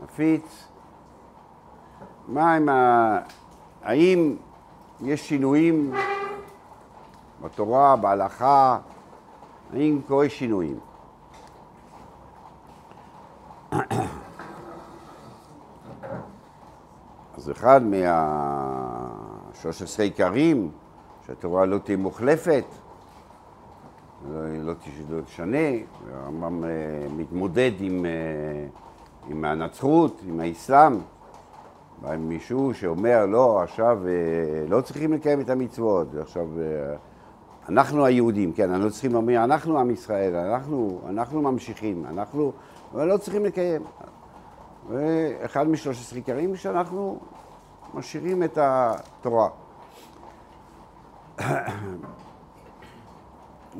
נפיץ. מה עם ה... האם יש שינויים בתורה, בהלכה? האם קורה שינויים? אז אחד מה-13 עיקרים, שהתורה לא תהיה מוחלפת, לא, לא תשנה, הרמב"ם אה, מתמודד עם, אה, עם הנצרות, עם האסלאם. מישהו שאומר, לא, עכשיו אה, לא צריכים לקיים את המצוות, עכשיו אנחנו היהודים, כן, אנחנו צריכים לומר, אנחנו עם ישראל, אנחנו, אנחנו ממשיכים, אנחנו, אבל לא צריכים לקיים. ואחד משלושת עיקרים שאנחנו משאירים את התורה.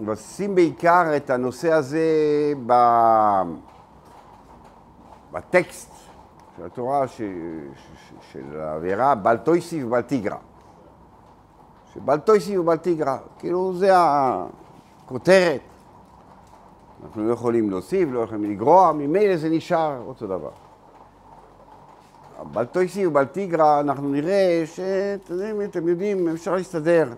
מבססים בעיקר את הנושא הזה ב... בטקסט של התורה ש... ש... של העבירה בל תויסי ובל תיגרע. שבל תויסי ובל תיגרע, כאילו זה הכותרת. אנחנו לא יכולים להוסיף, לא יכולים לגרוע, ממילא זה נשאר אותו דבר. בל תויסי ובל תיגרע, אנחנו נראה שאתם יודעים, אפשר להסתדר.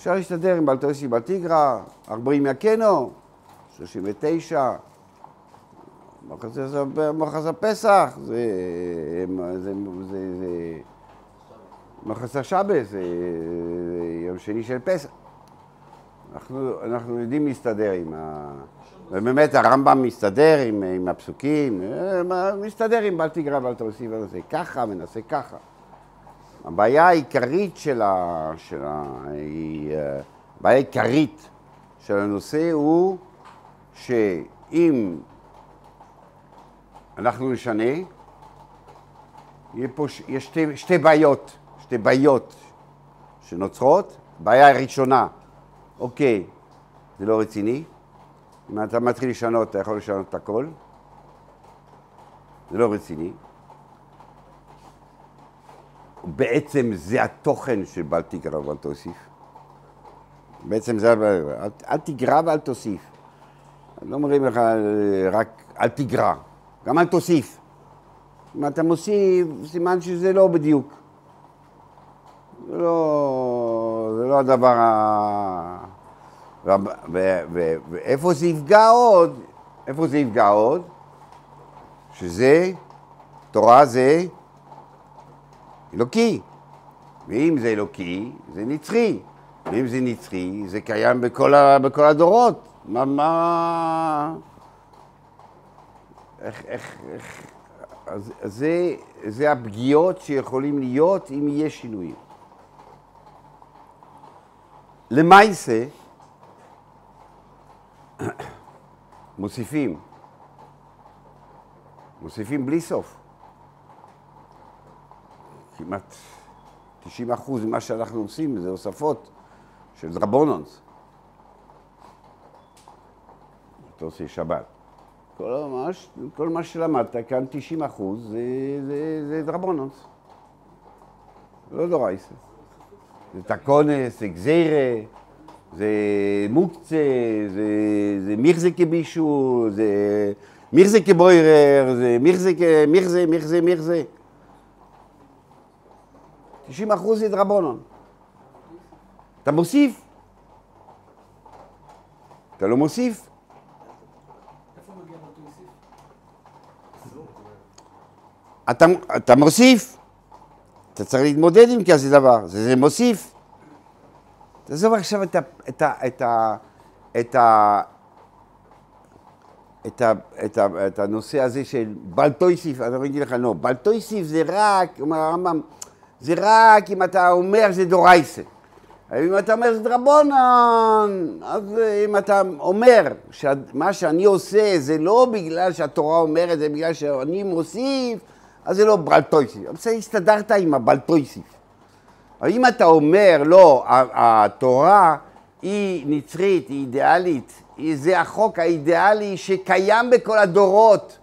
אפשר להסתדר עם בלטוסי בתיגרא, 40 יקנו, 39, מחזה פסח, זה, זה, זה, זה מחזה שבס, זה יום שני של פסח. אנחנו, אנחנו יודעים להסתדר עם ה... ובאמת הרמב"ם מסתדר עם, עם הפסוקים, מסתדר עם בל תיגרע ואל תוסיף ונעשה ככה ונעשה ככה. הבעיה העיקרית של ה... של ה... היא... אה, הבעיה העיקרית של הנושא הוא שאם אנחנו נשנה, יהיה פה, יש שתי, שתי בעיות, שתי בעיות שנוצרות. בעיה הראשונה, אוקיי, זה לא רציני. אם אתה מתחיל לשנות, אתה יכול לשנות את הכל. זה לא רציני. בעצם זה התוכן של בל תגרע ואל תוסיף. בעצם זה, אל, אל תגרע ואל תוסיף. לא אומרים לך רק אל תגרע, גם אל תוסיף. אם אתה מוסיף, סימן שזה לא בדיוק. זה לא, זה לא הדבר ה... ואיפה זה יפגע עוד? איפה זה יפגע עוד? שזה, תורה זה אלוקי. ואם זה אלוקי, זה נצחי. ואם זה נצחי, זה קיים בכל, ה, בכל הדורות. מה, מה... איך, איך, איך... אז, אז זה, זה הפגיעות שיכולים להיות אם יהיה שינויים. למעשה, מוסיפים. מוסיפים בלי סוף. כמעט 90 אחוז ממה שאנחנו עושים זה הוספות של דרבונונס. אתה עושה שבת. כל מה, כל מה שלמדת כאן, 90 אחוז, זה, זה, זה דרבונונס. לא דורייסה. זה תקונס, זה גזירה, זה מוקצה, זה, זה מירזה כבישו, זה מירזה כבוירר, זה מירזה, מירזה, מירזה, מירזה. 90 אחוז זה דרבונון. אתה מוסיף. אתה לא מוסיף. אתה, אתה מוסיף, אתה צריך להתמודד עם כזה דבר, זה, זה מוסיף. תעזוב עכשיו את, ה, את, ה, את, ה, את, ה, את, ה, את, ה, את הנושא הזה של בלטויסיף, אני אגיד לך, לא, בלטויסיף זה רק, אומר הרמב"ם, זה רק אם אתה אומר שזה דורייסה. אם אתה אומר זה דרבונן, אז אם אתה אומר שמה שאני עושה זה לא בגלל שהתורה אומרת, זה בגלל שאני מוסיף, אז זה לא בלטויסיף. בסדר, הסתדרת עם הבלטויסיף. אבל אם אתה אומר, לא, התורה היא נצרית, היא אידיאלית, זה החוק האידיאלי שקיים בכל הדורות.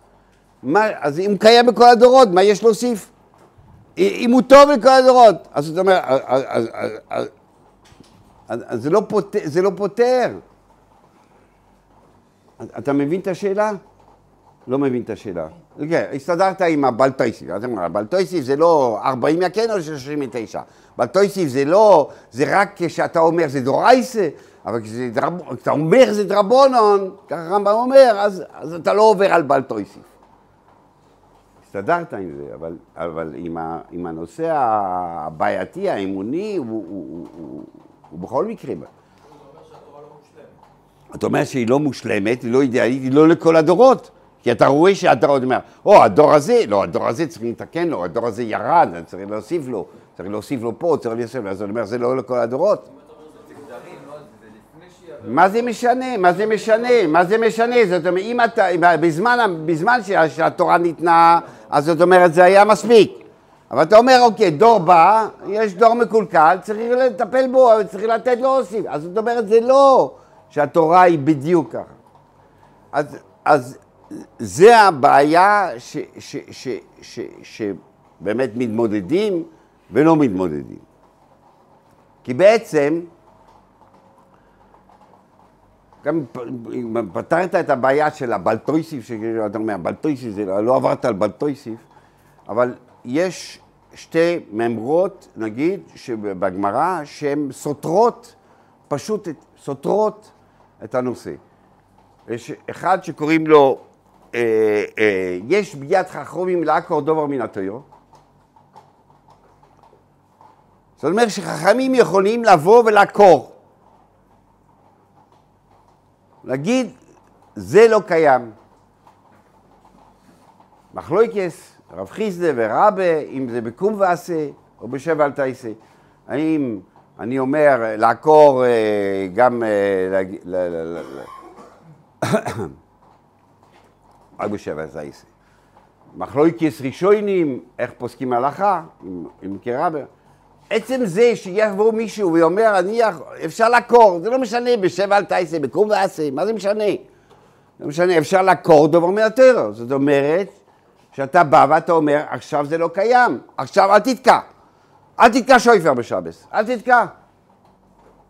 מה, אז אם קיים בכל הדורות, מה יש להוסיף? אם הוא טוב לכל הדורות. אז זאת אומרת, אז לא. זה לא פותר. אתה מבין את השאלה? לא מבין את השאלה. כן, הסתדרת עם הבלטויסיף. אז אמרו, הבלטויסיף זה לא 40 יקן או 39. בלטויסיף זה לא, זה רק כשאתה אומר זה דורייסה, אבל כשאתה אומר זה דרבונון, ככה הרמב"ם אומר, אז, אז אתה לא עובר על בלטויסיף. הסתדרת עם זה, אבל, אבל עם, ה, עם הנושא הבעייתי, האמוני, הוא, הוא, הוא, הוא, הוא בכל מקרה. אתה אומר שהיא לא מושלמת, היא לא אידיאלית, היא לא לכל הדורות. כי אתה רואה שהדור אומר, או, הדור הזה, לא, הדור הזה צריך לתקן לו, הדור הזה ירד, צריך להוסיף לו, צריך להוסיף לו פה, צריך להוסיף לו, אז אני אומר, זה לא לכל הדורות. מה זה משנה? מה זה משנה? מה זה משנה? זאת אומרת, אם אתה, בזמן, בזמן שהתורה ניתנה, אז זאת אומרת, זה היה מספיק. אבל אתה אומר, אוקיי, דור בא, יש דור מקולקל, צריך לטפל בו, צריך לתת לו להוסיף. אז זאת אומרת, זה לא שהתורה היא בדיוק ככה. אז, אז זה הבעיה שבאמת מתמודדים ולא מתמודדים. כי בעצם, גם אם פתרת את הבעיה של הבלטויסיף, שאתה אומר, בלטויסיף זה לא עברת על בלטויסיף, אבל יש שתי ממרות, נגיד, בגמרא, שהן סותרות, פשוט סותרות את הנושא. יש אחד שקוראים לו יש ביד חכמים לעקור דובר מן התויו. זאת אומרת שחכמים יכולים לבוא ולעקור. להגיד, זה לא קיים. מחלויקס, רב חיסדה ורבה, אם זה בקום ועשה או בשבע אל תעשה. האם אני אומר לעקור אה, גם... רק בשבע זייסה. מחלויקיס ראשונים, איך פוסקים הלכה, עם קרבה. עצם זה שיבוא מישהו ואומר, אני אפשר לעקור, זה לא משנה, בשבע אל תעשה, בקום ועשה, מה זה משנה? לא משנה, אפשר לעקור דבר מהטרור. זאת אומרת, שאתה בא ואתה אומר, עכשיו זה לא קיים, עכשיו אל תתקע. אל תתקע שויפר בשבס, אל תתקע.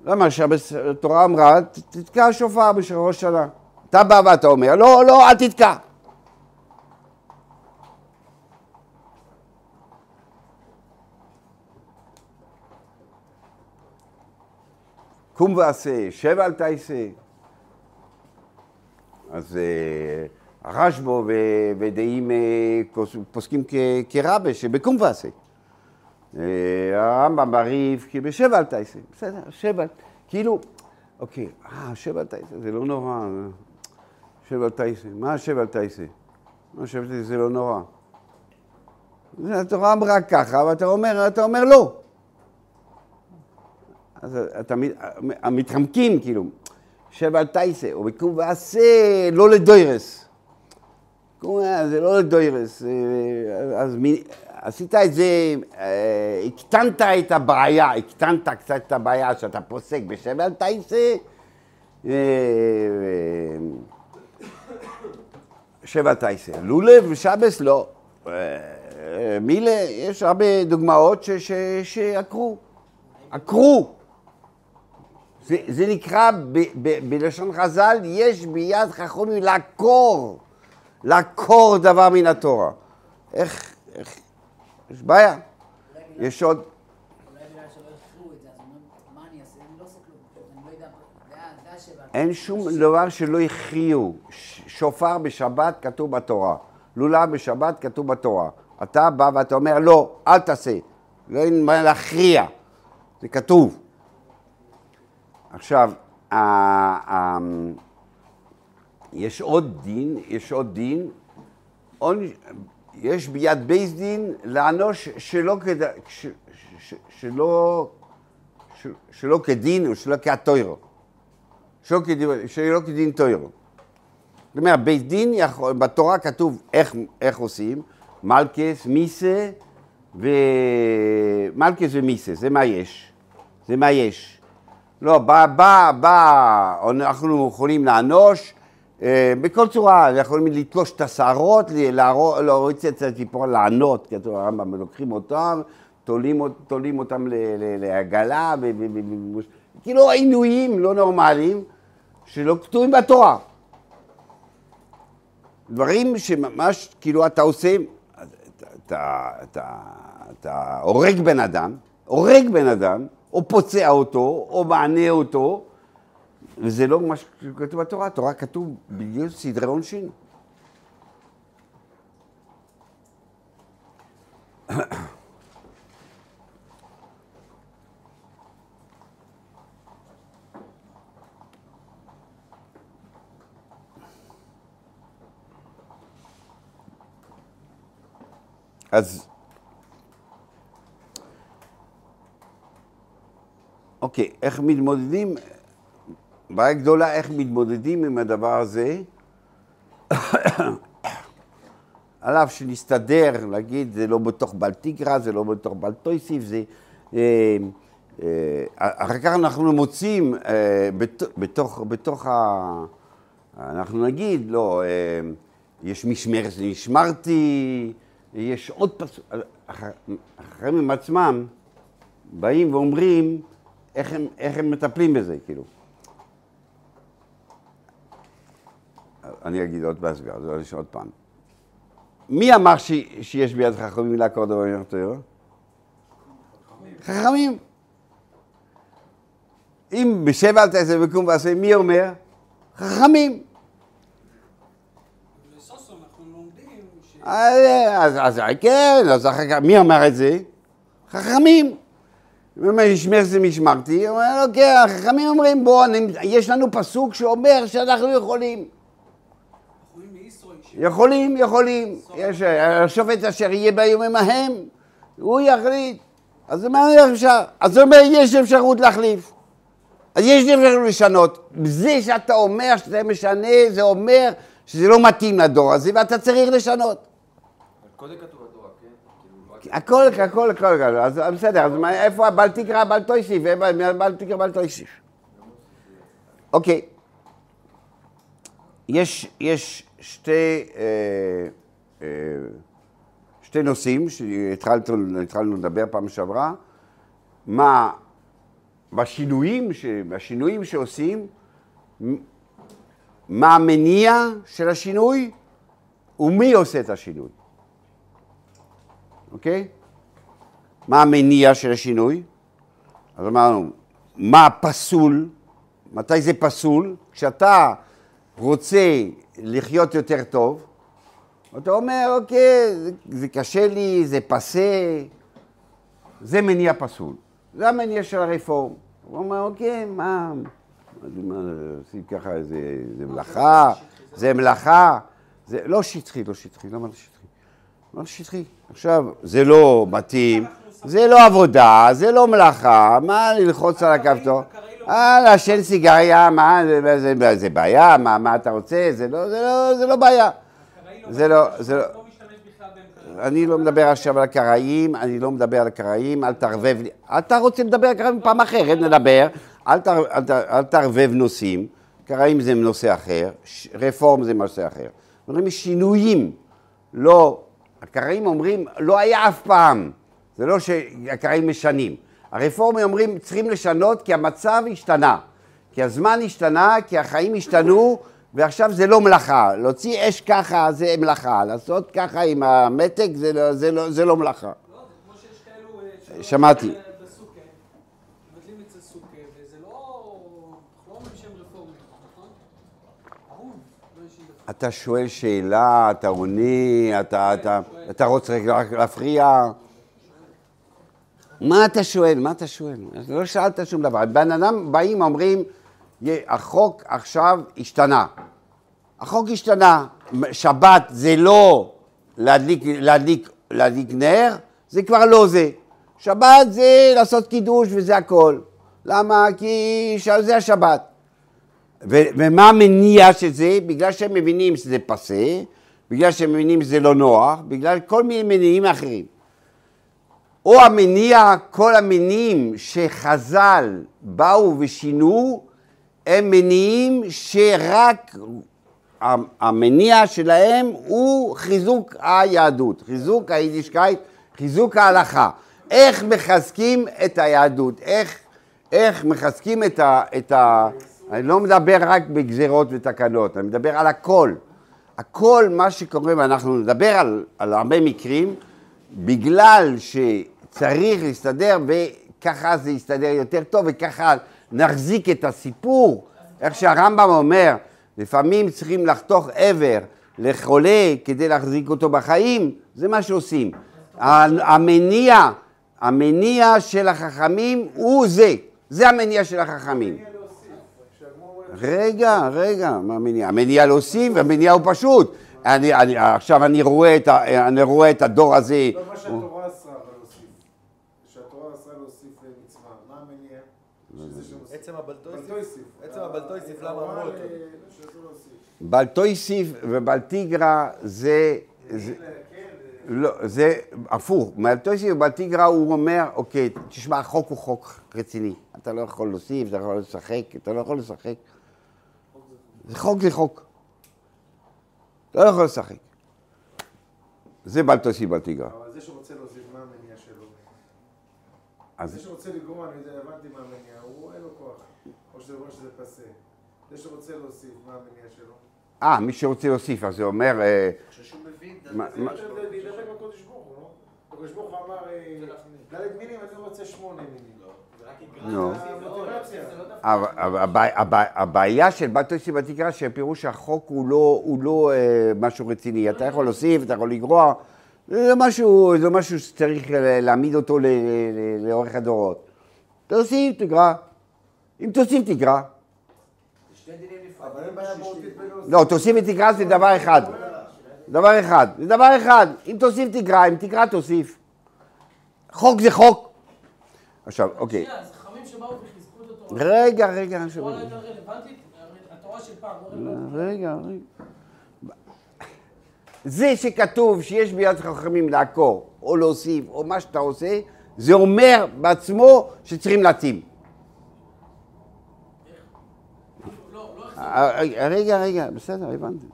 למה שבס, התורה אמרה, תתקע שופר בראש שנה. אתה בא ואתה אומר, לא, לא, אל תתקע. קום ועשה, שב אל תעשה. אז אה, הרשב"ו ודעים אה, פוסקים כרבה שבקום ועשה. אה, הרמב"ם בריב, כי בשב אל תעשה. בסדר, שב אל... כאילו, אוקיי, אה, שב אל תעשה, זה לא נורא. שב אל תעשה. מה שב אל תעשה? מה שב אל תעשה זה לא נורא. התורה אמרה ככה, ואתה אומר, אתה אומר לא. אז אתה מתחמקים, כאילו, שב על טייסה, או בקום ועשה, לא לדוירס. זה לא לדוירס. אה, אז עשית את זה, אה, הקטנת את הבעיה, הקטנת קצת את הבעיה שאתה פוסק בשב על טייסה. אה, שבע טייסה. לולב ושבס לא. מילה, יש הרבה דוגמאות שעקרו. עקרו. זה, נקרא בלשון חז"ל, יש ביד חכמים לעקור, לעקור דבר מן התורה. איך, איך, יש בעיה. יש עוד... אין שום דבר שלא הכריעו. שופר בשבת כתוב בתורה, לולה בשבת כתוב בתורה. אתה בא ואתה אומר, לא, אל תעשה. לא אין מה להכריע. זה כתוב. עכשיו, יש עוד דין, יש עוד דין, יש ביד בייס דין לענוש שלא, כד... ש... ש... שלא, ש... שלא כדין או שלא כהטוירו, שלא כדין, שלא כדין טוירו. זאת אומרת, בית דין, יכול, בתורה כתוב איך, איך עושים, מלכס, מיסה ו... מלכס ומיסה, זה מה יש. זה מה יש. לא, בא, בא, בא, אנחנו יכולים לענוש אה, בכל צורה, אנחנו יכולים לתלוש את השערות, להוריד את הציפור, לענות, כתוב הרמב"ם, לוקחים אותם, תולים, תולים אותם לעגלה, כאילו עינויים לא נורמליים, שלא כתובים בתורה. דברים שממש, כאילו אתה עושה, אתה, אתה, אתה הורג בן אדם, הורג בן אדם, או פוצע אותו, או מענה אותו, וזה לא מה שכתוב בתורה, התורה כתוב בדיוק סדרי עונשין. אז אוקיי, איך מתמודדים? בעיה גדולה איך מתמודדים עם הדבר הזה. על אף שנסתדר, להגיד, זה לא בתוך בלטיגרא, זה לא בתוך בלטויסיף, זה... אה, אה, אחר כך אנחנו מוצאים אה, בתוך, בתוך ה... אנחנו נגיד, לא, יש משמר, נשמרתי, יש עוד פסוק, אחרים עם עצמם באים ואומרים איך הם, איך הם מטפלים בזה, כאילו. אני אגיד עוד בהסבר, זה עוד פעם. מי אמר ש, שיש ביד חכמים לעקור דבר יותר? חכמים. אם בשבע אל תעשה וקום ועשה, מי אומר? חכמים. אז, אז כן, אז אחר כך, מי אמר את זה? חכמים. ישמר זה משמרתי, הוא אומר, אוקיי, החכמים אומרים, בואו, יש לנו פסוק שאומר שאנחנו יכולים. יכולים, יכולים. יש השופט אשר יהיה ביום ההם, הוא יחליט. אז הוא אומר, אפשר. אז הוא אומר, יש אפשרות להחליף. אז יש אפשרות לשנות. זה שאתה אומר שאתה משנה, זה אומר שזה לא מתאים לדור הזה, ואתה צריך לשנות. הכל כתוב כן? הכל, הכל, הכל, אז בסדר, אז איפה בל תקרא בל תויסיף? בל תקרא בל תויסיף. אוקיי. יש, יש שתי, אה, אה, שתי נושאים שהתחלנו לדבר פעם שעברה, מה בשינויים, בשינויים שעושים, מה המניע של השינוי ומי עושה את השינוי, אוקיי? מה המניע של השינוי? אז אמרנו, מה פסול, מתי זה פסול? כשאתה רוצה לחיות יותר טוב, אתה אומר, אוקיי, זה, זה קשה לי, זה פסה, זה מניע פסול. זה המניע של הרפורם. הוא אומר, אוקיי, מה, עושים ככה, זה, זה מלאכה, זה מלאכה, זה לא שטחי, לא שטחי, לא שטחי? לא שטחי. עכשיו, זה לא מתאים, זה לא עבודה, זה לא מלאכה, מה ללחוץ על הכפתור? אה, לעשן סיגריה, מה, זה, זה, זה בעיה, מה, מה אתה רוצה? זה לא, זה לא, זה לא בעיה. זה לא, זה לא... אני לא מדבר עכשיו על הקראים, אני לא מדבר על הקראים, אל תערבב לי. אתה רוצה לדבר על קראים פעם אחרת, נדבר, אל תערבב נושאים, קראים זה נושא אחר, רפורם זה נושא אחר. אומרים שינויים, לא, הקראים אומרים, לא היה אף פעם, זה לא שהקראים משנים. הרפורמים אומרים צריכים לשנות כי המצב השתנה, כי הזמן השתנה, כי החיים השתנו ועכשיו זה לא מלאכה, להוציא אש ככה זה מלאכה, לעשות ככה עם המתג זה לא, זה לא, זה לא מלאכה. לא, זה כמו שיש כאלו... אה, שמעתי. אתה שואל שאלה, אתה עונה, אתה, אתה, אתה רוצה רק להפריע. מה אתה שואל? מה אתה שואל? לא שאלת שום דבר. בן אדם באים אומרים, החוק עכשיו השתנה. החוק השתנה. שבת זה לא להדליק, להדליק, להדליק נר, זה כבר לא זה. שבת זה לעשות קידוש וזה הכל. למה? כי זה השבת. ו- ומה המניע של זה? בגלל שהם מבינים שזה פסה, בגלל שהם מבינים שזה לא נוח, בגלל כל מיני מניעים אחרים. או המניע, כל המניעים שחז"ל באו ושינו, הם מניעים שרק המניע שלהם הוא חיזוק היהדות, חיזוק היידישקייט, חיזוק ההלכה. איך מחזקים את היהדות, איך, איך מחזקים את ה, את ה... אני לא מדבר רק בגזירות ותקנות, אני מדבר על הכל. הכל מה שקורה, ואנחנו נדבר על, על הרבה מקרים, בגלל שצריך להסתדר וככה זה יסתדר יותר טוב וככה נחזיק את הסיפור, איך שהרמב"ם אומר, לפעמים צריכים לחתוך איבר לחולה כדי להחזיק אותו בחיים, זה מה שעושים. המניע, המניע של החכמים הוא זה, זה המניע של החכמים. רגע, רגע, מה המניע? המניע להוסיף, המניע הוא פשוט. אני, אני, עכשיו אני רואה, את ה, אני רואה את הדור הזה. לא מה שהתורה אסרה להוסיף. שהתורה אסרה להוסיף מצווה. מה המניע? שזה שמוסיף. עצם הבלטויסיף. בלטויסיף. עצם הבלטויסיף, למה ההוראה אמרו אותו? ל- שאסור להוסיף. בלטויסיף ובלטיגרא זה, זה, כן, לא, זה הפוך. בלטויסיף ובלטיגרא הוא אומר, אוקיי, תשמע, החוק הוא חוק רציני. אתה לא יכול להוסיף, אתה לא יכול לשחק, אתה לא יכול לשחק. זה חוק זה חוק. לא יכול לשחק. זה בלטויסיף ובלטיגרא. אבל זה שרוצה להוסיף, מה המניע שלו? אז זה שרוצה לגרום, אני יודע, הבנתי מה המניע, הוא אין לו כוח. או שזה אומר שזה פסה. זה שרוצה להוסיף, מה המניע שלו? אה, מי שרוצה להוסיף, אז זה אומר, אה, כשהוא מבין, מה- זה מה- מה להידבק בקודש ברוך הוא, לא? הקדוש ברוך הוא אמר, אה, ד' מינים, אני רוצה שמונה מינים. נו. הבע- הבעיה של בלטויסיף ובלטיגרא שהפירוש שהחוק הוא לא, הוא לא אה, משהו רציני. אתה יכול להוסיף, אתה יכול לגרוע. זה משהו, זה משהו שצריך להעמיד אותו לאורך הדורות. תוסיף, תגרע. אם תוסיף, תגרע. לא, תוסיף ותגרע זה דבר אחד. דבר אחד. זה דבר אחד. אם תוסיף, תגרע. אם תגרע, תוסיף. חוק זה חוק. עכשיו, אוקיי. שנייה, זה חכמים שבאו וחיזקו את התורה. רגע, רגע, התורה לא. הייתה רלוונטית, התורה של פעם לא רלוונטית. רגע, רגע. זה שכתוב שיש ביד חכמים לעקור, או להוסיף, או מה שאתה עושה, זה אומר בעצמו שצריכים להתאים. לא, לא איך אה, רגע, רגע, בסדר, הבנתי.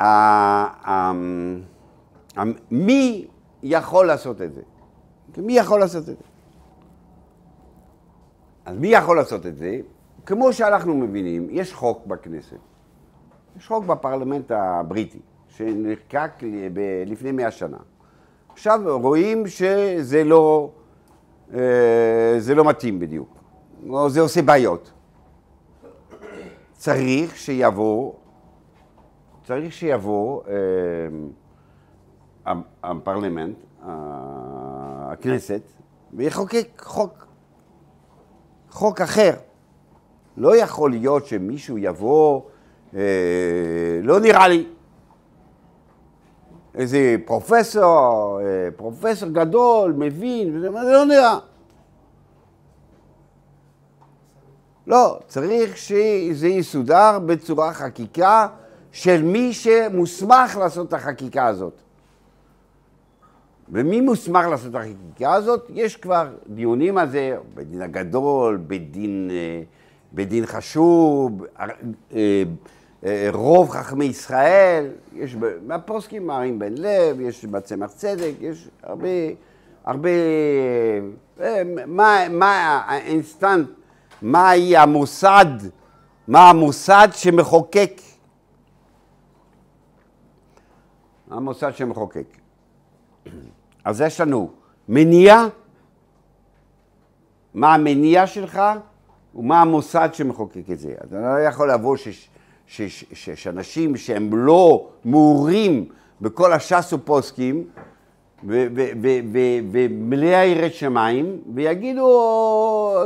ה- ה- מי יכול לעשות את זה? מי יכול לעשות את זה? אז מי יכול לעשות את זה? כמו שאנחנו מבינים, יש חוק בכנסת. יש חוק בפרלמנט הבריטי, שנחקק לפני מאה שנה. עכשיו רואים שזה לא, אה, זה לא מתאים בדיוק, או זה עושה בעיות. צריך שיבוא, צריך שיבוא אה, הפרלמנט, ה- הכנסת, ויחוקק חוק, חוק אחר. לא יכול להיות שמישהו יבוא, אה, לא נראה לי, איזה פרופסור, אה, פרופסור גדול, מבין, זה לא נראה. לא, צריך שזה יסודר בצורה חקיקה של מי שמוסמך לעשות את החקיקה הזאת. ומי מוסמך לעשות את החקיקה הזאת? יש כבר דיונים על זה, בדין הגדול, בדין, אה, בדין חשוב, אה, אה, רוב חכמי ישראל, יש מהפוסקים מערים בן לב, יש בצמח צדק, יש הרבה, הרבה, מה, מה האינסטנט, מהי המוסד, מה המוסד שמחוקק, המוסד שמחוקק. אז יש לנו מניע, מה המניע שלך ומה המוסד שמחוקק את זה. אתה לא יכול לבוא שיש- שיש- שיש אנשים שהם לא מעורים בכל הש"ס ופוסקים ומלאי יראת שמיים ויגידו,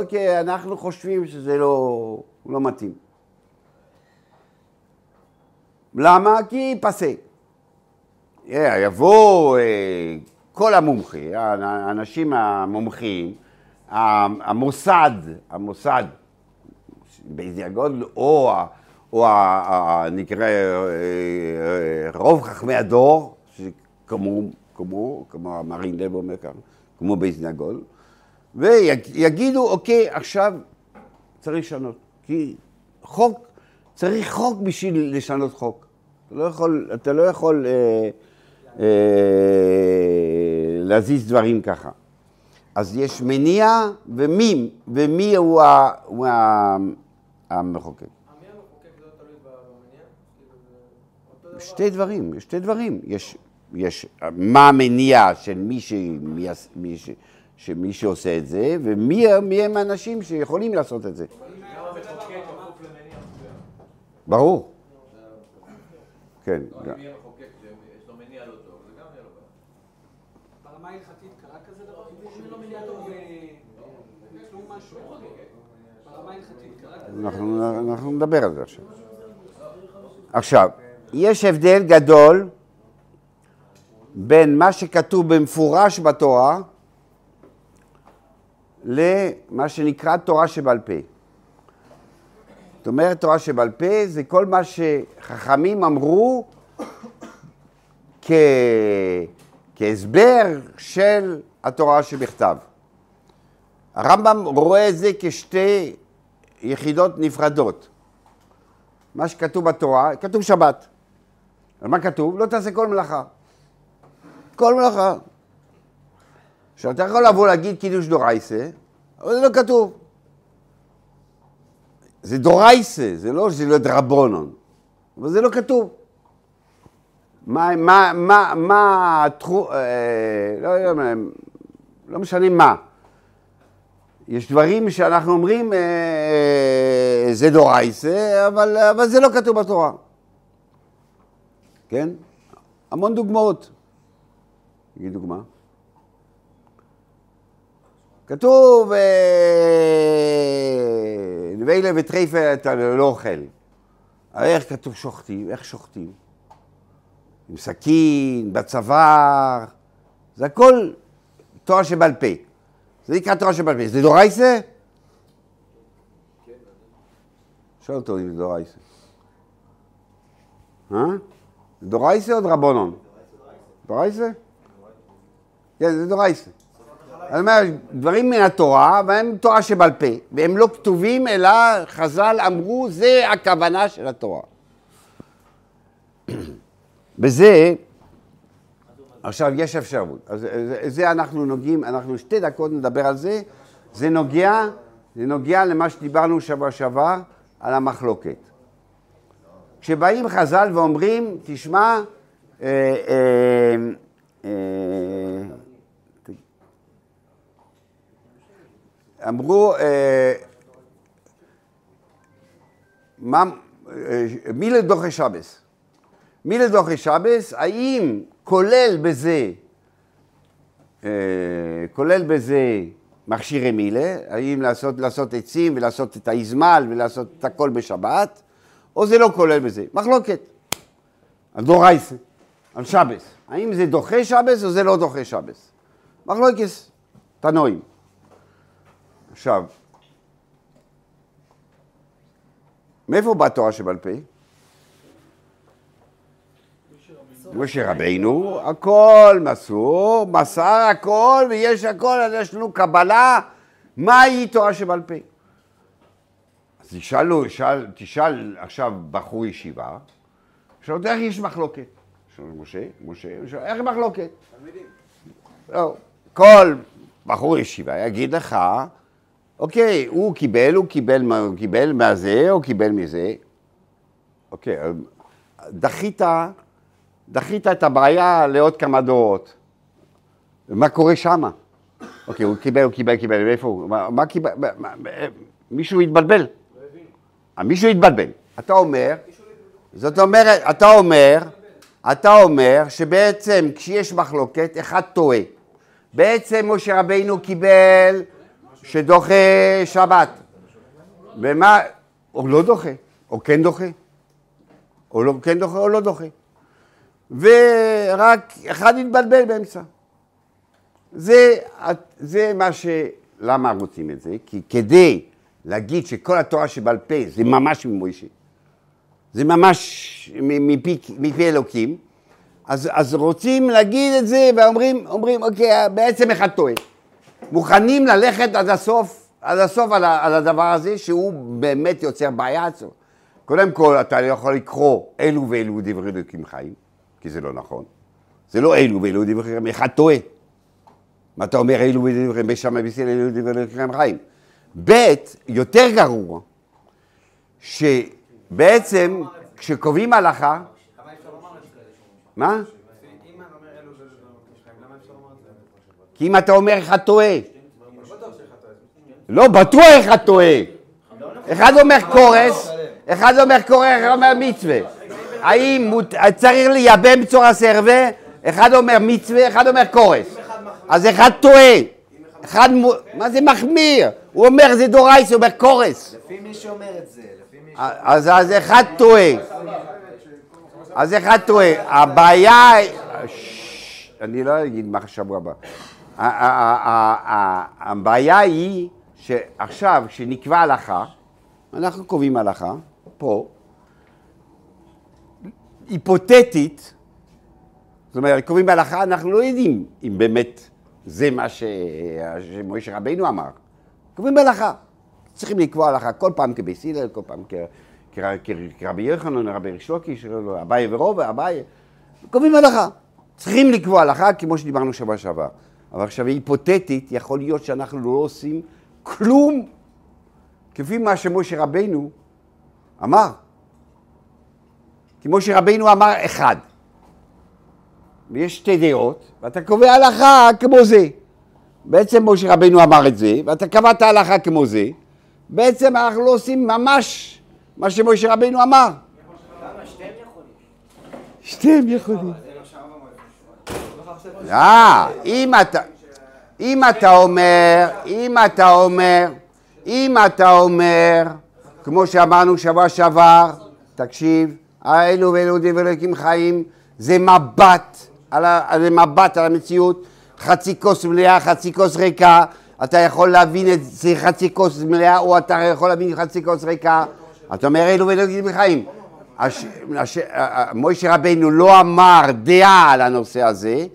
אוקיי, אנחנו חושבים שזה לא, לא מתאים. למה? כי פסה. יבוא אה, כל המומחים, האנשים המומחים, המוסד, המוסד, באיזה הגודל, או, או נקרא אה, אה, רוב חכמי הדור, שכמו, כמו, כמו מרין לב אומר כאן, כמו באיזה הגודל, ויגידו, אוקיי, עכשיו צריך לשנות, כי חוק, צריך חוק בשביל לשנות חוק. אתה לא יכול, אתה לא יכול אה, להזיז דברים ככה. אז יש מניע ומי, ומי הוא, ה, הוא ה, המחוקק. לא במניע? שתי דברים, יש שתי דברים. יש, יש מה המניע של מי, ש, מי, מי, ש, שמי שעושה את זה, ומי מי הם האנשים שיכולים לעשות את זה. ברור. כן. לא, אם יהיה מחוקק שיש לו מניע לא טוב, זה גם יהיה לו בעיה. ברמה ההלכתית קרה כזה דבר? אם לא מניע טוב וכלום משהו? ברמה ההלכתית קרה כזה אנחנו נדבר על זה עכשיו. עכשיו, יש הבדל גדול בין מה שכתוב במפורש בתורה למה שנקרא תורה שבעל פה. זאת אומרת, תורה שבעל פה זה כל מה שחכמים אמרו כ... כהסבר של התורה שבכתב. הרמב"ם רואה את זה כשתי יחידות נפרדות. מה שכתוב בתורה, כתוב שבת. על מה כתוב? לא תעשה כל מלאכה. כל מלאכה. עכשיו, אתה יכול לבוא להגיד קידוש דורייסה, אבל זה לא כתוב. זה דורייסה, זה לא שזה לא דרבונון, אבל זה לא כתוב. מה, מה, מה, מה התחום, אה, לא, לא, לא משנה מה. יש דברים שאנחנו אומרים, אה, זה דורייסה, אבל, אבל זה לא כתוב בתורה. כן? המון דוגמאות. תגיד דוגמה. כתוב, נביילה וטרייפה אתה לא אוכל. הרי איך כתוב שוחטים? איך שוחטים? עם סכין, בצוואר, זה הכל תורה שבעל פה. זה נקרא תורה שבעל פה. זה דורייסה? שואל אותו אם זה דורייסה. אה? דורייסה או דרבונון? דורייסה? כן, זה דורייסה. אני אומר, דברים מן התורה, והם תורה שבעל פה, והם לא כתובים, אלא חז"ל אמרו, זה הכוונה של התורה. בזה, עכשיו יש אפשרות. אז זה, זה אנחנו נוגעים, אנחנו שתי דקות נדבר על זה. זה נוגע, זה נוגע למה שדיברנו שבוע שעבר, על המחלוקת. כשבאים חז"ל ואומרים, תשמע, אה, אה, אה, אמרו, אה, אה, מי לדוחי שבס? מי לדוחי שבס, האם כולל בזה, אה, כולל בזה מכשירי מילה, האם לעשות, לעשות עצים ולעשות את האזמל ולעשות את הכל בשבת, או זה לא כולל בזה? מחלוקת. על דורייסה, על שבס. האם זה דוחה שבס או זה לא דוחה שבס? מחלוקת, תנועים. עכשיו, מאיפה באה תורה שבעל פה? משה רבינו, הכל מסור, מסר הכל ויש הכל, אז יש לנו קבלה, מהי תורה שבעל פה? אז תשאלו, תשאל, תשאל עכשיו בחור ישיבה, עכשיו איך יש מחלוקת? שואל משה, משה, שואל, איך מחלוקת? לא, כל בחור ישיבה יגיד לך, אוקיי, הוא קיבל, הוא קיבל, הוא קיבל מהזה, הוא קיבל מזה. אוקיי, דחית, דחית את הבעיה לעוד כמה דורות. מה קורה שמה? אוקיי, הוא קיבל, הוא קיבל, קיבל, מאיפה הוא? מה, מה קיבל? מה, מה, מישהו התבלבל. אה, מישהו התבלבל. אתה אומר, זאת אומרת, אתה אומר, אתה אומר שבעצם כשיש מחלוקת, אחד טועה. בעצם משה רבינו קיבל שדוחה שבת. ומה, או לא דוחה, או כן דוחה. או לא, כן דוחה או לא דוחה. ורק אחד התבלבל באמצע. זה, זה מה ש... למה רוצים את זה? כי כדי להגיד שכל התורה שבעל פה זה ממש ממוישה, זה ממש מפי, מפי אלוקים, אז, אז רוצים להגיד את זה ואומרים, אומרים, אוקיי, בעצם אחד טועה. מוכנים ללכת עד הסוף, עד הסוף על, ה- על הדבר הזה, שהוא באמת יוצר בעיה אצלו. קודם כל, אתה לא יכול לקרוא אלו ואלו דברי אלוקים חיים, כי זה לא נכון. זה לא אלו ואלו דברי אלוקים חיים, אחד טועה. מה אתה אומר אלו ואלו דברי בשמיים בישראל, אלו דברי אלוקים חיים? ב', יותר גרוע, שבעצם כשקובעים הלכה, מה? אם אני אומר אלו זה אלוקי חיים, למה אפשר לומר את זה? כי אם אתה אומר אחד טועה. לא בטוח אחד טועה. אחד אומר קורס, אחד אומר קורס, אחד אומר מצווה. האם צריך לייבם בצורה סרבה? אחד אומר מצווה, אחד אומר קורס. אז אחד טועה. אחד. מה זה מחמיר? הוא אומר זה דורייס, הוא אומר קורס. לפי מי שאומר את זה, לפי מי אז, אז אחד טועה. אז אחד טועה. הבעיה... אני לא אגיד מה שבוע הבא. הבעיה היא שעכשיו, כשנקבע הלכה, אנחנו קובעים הלכה, פה, היפותטית, זאת אומרת, קובעים הלכה, אנחנו לא יודעים אם באמת זה מה ש- שמשה רבינו אמר. קובעים הלכה. צריכים לקבוע הלכה כל פעם כבייס הלל, כל פעם כ- כ- כרבי יוחנן, רבי ריש לוקיש, אביי ורובה, אביי. קובעים הלכה. צריכים לקבוע הלכה כמו שדיברנו שבוע שעבר. אבל עכשיו היפותטית, יכול להיות שאנחנו לא עושים כלום כפי מה שמשה רבינו אמר. כי משה רבינו אמר אחד. ויש שתי דעות, ואתה קובע הלכה כמו זה. בעצם משה רבינו אמר את זה, ואתה קבעת הלכה כמו זה, בעצם אנחנו לא עושים ממש מה שמשה רבינו אמר. שתיהם יכולים. אה, אם אתה, אם אתה אומר, אם אתה אומר, אם אתה אומר, כמו שאמרנו שבוע שעבר, תקשיב, האלו ואלו דברי חיים, זה מבט, על זה מבט על המציאות, חצי כוס מלאה, חצי כוס ריקה, אתה יכול להבין את זה חצי כוס מלאה, או אתה יכול להבין חצי כוס ריקה, אתה אומר אלו ואלו דברי חיים. מוישה רבנו לא אמר דעה על הנושא הזה,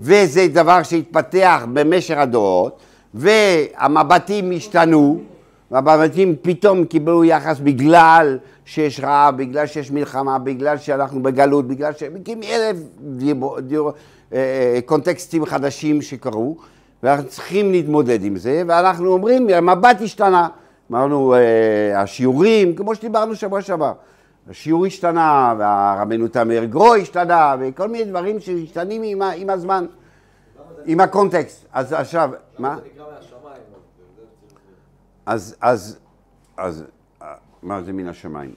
וזה דבר שהתפתח במשך הדורות, והמבטים השתנו, והמבטים פתאום קיבלו יחס בגלל שיש רעב, בגלל שיש מלחמה, בגלל שאנחנו בגלות, בגלל ש... אלף דיבור, דיבור, אה, קונטקסטים חדשים שקרו, ואנחנו צריכים להתמודד עם זה, ואנחנו אומרים, המבט השתנה. אמרנו, אה, השיעורים, כמו שדיברנו שבוע שעבר. השיעור השתנה, והרבנו תמר גרו השתנה, וכל מיני דברים שמשתנים עם, ה- עם הזמן, עם הקונטקסט. אז עכשיו, מה? אז, אז, אז, מה זה מן השמיים?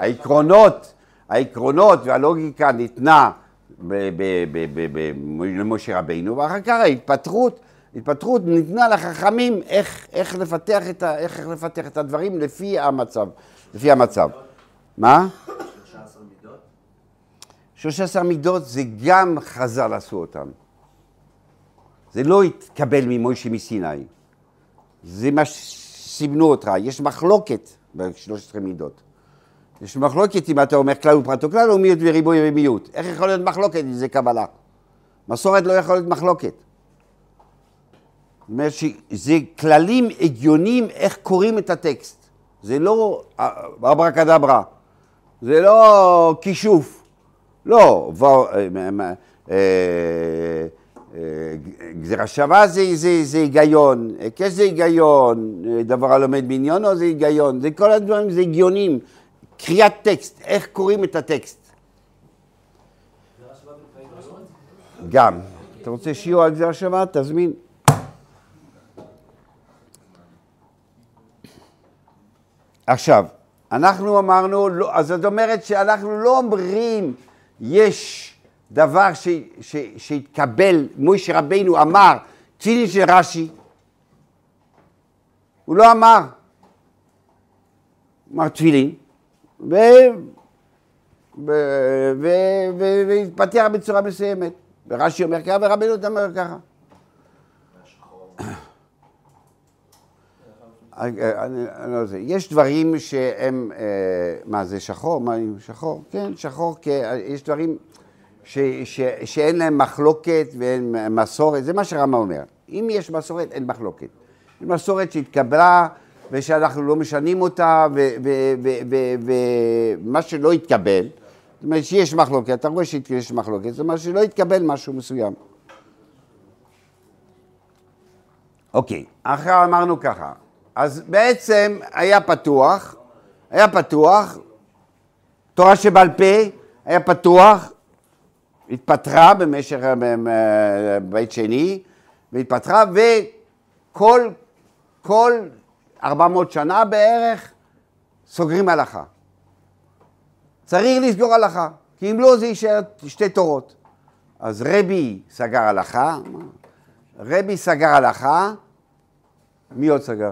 העקרונות, העקרונות והלוגיקה ניתנה למשה רבינו, ואחר כך ההתפתחות, התפתחות ניתנה לחכמים איך, איך, לפתח את ה, איך לפתח את הדברים לפי המצב, לפי המצב. מה? 13 מידות? 13 מידות זה גם חז"ל עשו אותם. זה לא התקבל ממוישה מסיני. זה מה שסימנו אותך. יש מחלוקת ב-13 מידות. יש מחלוקת אם אתה אומר כלל ופרט או כלל או מיעוט וריבוי ומיעוט. איך יכול להיות מחלוקת אם זה קבלה? מסורת לא יכול להיות מחלוקת. זאת אומרת שזה כללים הגיוניים איך קוראים את הטקסט. זה לא אברה כדברה. זה לא כישוף. לא. אה, אה, אה, גזירה שווה זה, זה, זה היגיון, היקש זה היגיון, אה, דבר הלומד בעניונו זה היגיון, זה כל הדברים זה הגיונים, קריאת טקסט, איך קוראים את הטקסט. גם. אתה רוצה שיעור על גזירה שווה? תזמין. עכשיו, אנחנו אמרנו, לא, אז זאת אומרת שאנחנו לא אומרים, יש דבר ש, ש, שהתקבל, מוישה רבינו אמר, תפילין של רש"י. הוא לא אמר. אמר תפילין. והתפתח בצורה מסוימת. ורש"י אומר ככה ורבנו אומר ככה. אני- לא יודע. יש דברים שהם, אה, מה זה שחור? מה שחור? כן, שחור, כי יש דברים ש, ש, שאין להם מחלוקת ואין מסורת, זה מה שרמה אומר. אם יש מסורת, אין מחלוקת. יש מסורת שהתקבלה ושאנחנו לא משנים אותה, ומה שלא התקבל, זאת אומרת שיש מחלוקת, אתה רואה שיש מחלוקת, זאת אומרת שלא התקבל משהו מסוים. אוקיי, עכשיו אמרנו ככה, אז בעצם היה פתוח, היה פתוח, תורה שבעל פה, היה פתוח, התפטרה במשך אה, אה, בית שני, והתפטרה, וכל כל 400 שנה בערך סוגרים הלכה. צריך לסגור הלכה, כי אם לא זה יישאר שתי תורות. אז רבי סגר הלכה, רבי סגר הלכה, מי עוד סגר?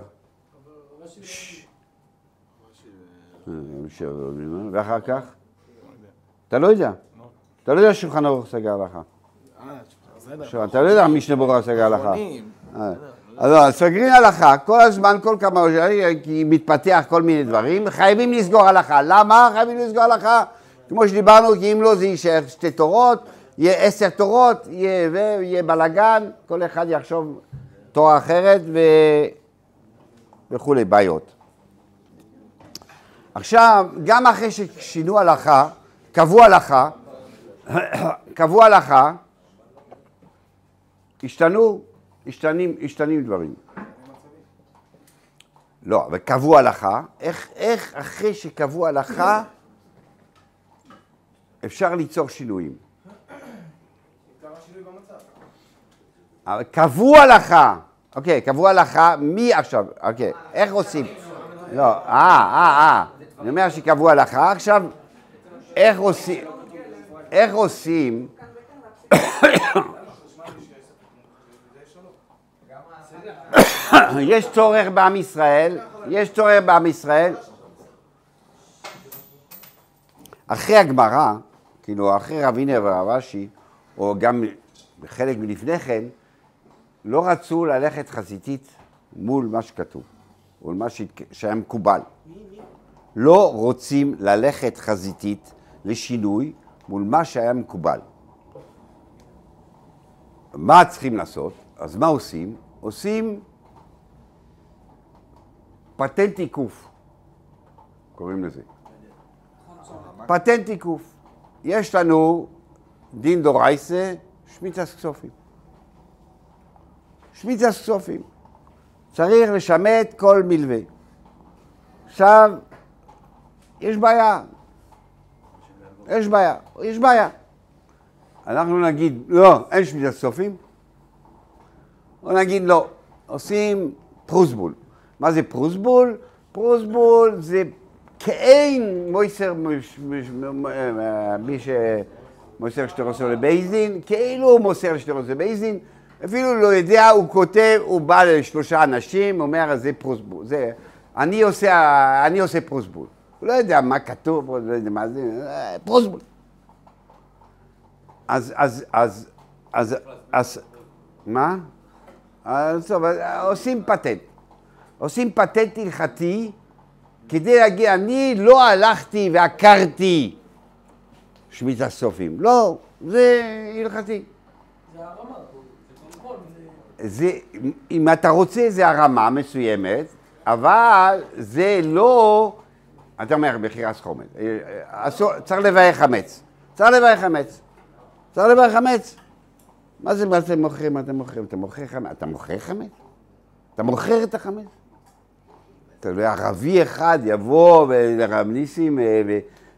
ואחר כך? אתה לא יודע. אתה לא יודע שולחן ערוך סגר. עכשיו, אתה לא יודע משנה ברורה סגר. אה. אז לא, סוגרים הלכה, כל הזמן, כל כמה כי מתפתח כל מיני דברים, חייבים לסגור הלכה. למה חייבים לסגור הלכה? כמו שדיברנו, כי אם לא זה יישאר שתי תורות, יהיה עשר תורות, יהיה, יהיה בלאגן, כל אחד יחשוב תורה אחרת. וכולי, בעיות. עכשיו, גם אחרי ששינו הלכה, קבעו הלכה, קבעו הלכה, השתנו, השתנים, השתנים דברים. לא, אבל קבעו הלכה, איך, איך אחרי שקבעו הלכה אפשר ליצור שינויים? קבעו הלכה, אוקיי, קבעו הלכה, מי עכשיו, אוקיי, איך עושים? לא, אה, אה, אה, אני אומר שקבעו הלכה, עכשיו, איך עושים, איך עושים, יש צורך בעם ישראל, יש צורך בעם ישראל. אחרי הגמרא, כאילו אחרי רבינה ורב אשי, או גם חלק מלפני כן, לא רצו ללכת חזיתית מול מה שכתוב, מול מה שהיה מקובל. לא רוצים ללכת חזיתית לשינוי מול מה שהיה מקובל. מה צריכים לעשות? אז מה עושים? עושים פטנט עיקוף, קוראים לזה. פטנט עיקוף. יש לנו דין דורייסה, שמיטס כסופים. שמיטס כסופים. צריך לשמט כל מלווה. עכשיו, יש בעיה. יש בעיה, יש בעיה. אנחנו נגיד, לא, אין שמיטת כסופים. או נגיד, לא, עושים פרוסבול. מה זה פרוסבול? פרוסבול זה כאין מויסר, מי שמוסר שטרוסו לבייזדין, כאילו הוא מוסר שטרוסו לבייזדין, אפילו לא יודע, הוא כותב, הוא בא לשלושה אנשים, אומר, זה פרוסבול, זה, אני עושה, אני עושה פרוסבול. הוא לא יודע מה כתוב, לא יודע מה זה, פרוסבול. אז, אז, אז, אז, אז, מה? אז טוב, עושים פטנט. עושים פטנט הלכתי כדי להגיד, אני לא הלכתי ועקרתי שמיטה סופים. לא, זה הלכתי. זה הרמה, זה... אם אתה רוצה, זה הרמה מסוימת, אבל זה לא, אתה אומר, בחירת חומץ. אסור, צריך לבאר חמץ. צריך לבאר חמץ. צריך לבאר חמץ. מה זה, מה אתם מוכרים? מה אתם מוכרים? אתה מוכר חמץ? אתה מוכר חמץ? אתה מוכר את החמץ? אתה יודע, ערבי אחד יבוא לרב ניסים אה,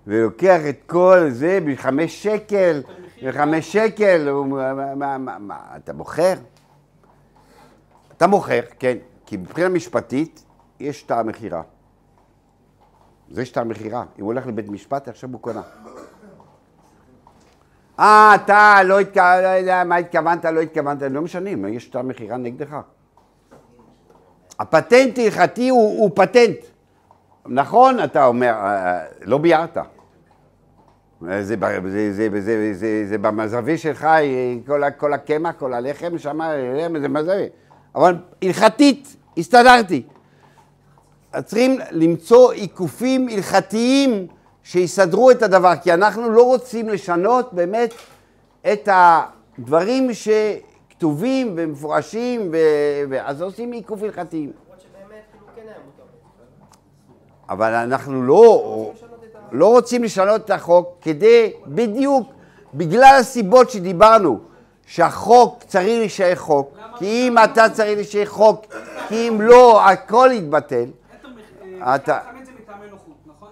ולוקח את כל זה בחמש שקל, בחמש שקל, מה, מה, מה, אתה מוכר? אתה מוכר, כן, כי מבחינה משפטית יש שטר מכירה. זה שטר מכירה. אם הוא הולך לבית משפט, עכשיו הוא קונה. אה, אתה לא לא יודע מה התכוונת, לא התכוונת, לא משנה, יש שטר מכירה נגדך. הפטנט ההלכתי הוא, הוא פטנט. נכון, אתה אומר, אה, לא ביארת. זה, זה, זה, זה, זה, זה, במזווה שלך, אה, כל, כל הקמח, כל הלחם, שם זה מזווה. אבל הלכתית, הסתדרתי. אז צריכים למצוא עיקופים הלכתיים שיסדרו את הדבר, כי אנחנו לא רוצים לשנות באמת את הדברים שכתובים ומפורשים, ו... אז עושים עיקוף הלכתיים. כאילו כן. אבל אנחנו לא, לא רוצים לשנות את החוק כדי, בדיוק בגלל הסיבות שדיברנו, שהחוק צריך להישאר חוק, כי אם אתה צריך להישאר חוק, כי אם לא, הכל יתבטל. אה, אתה- זה מטעמי נכון?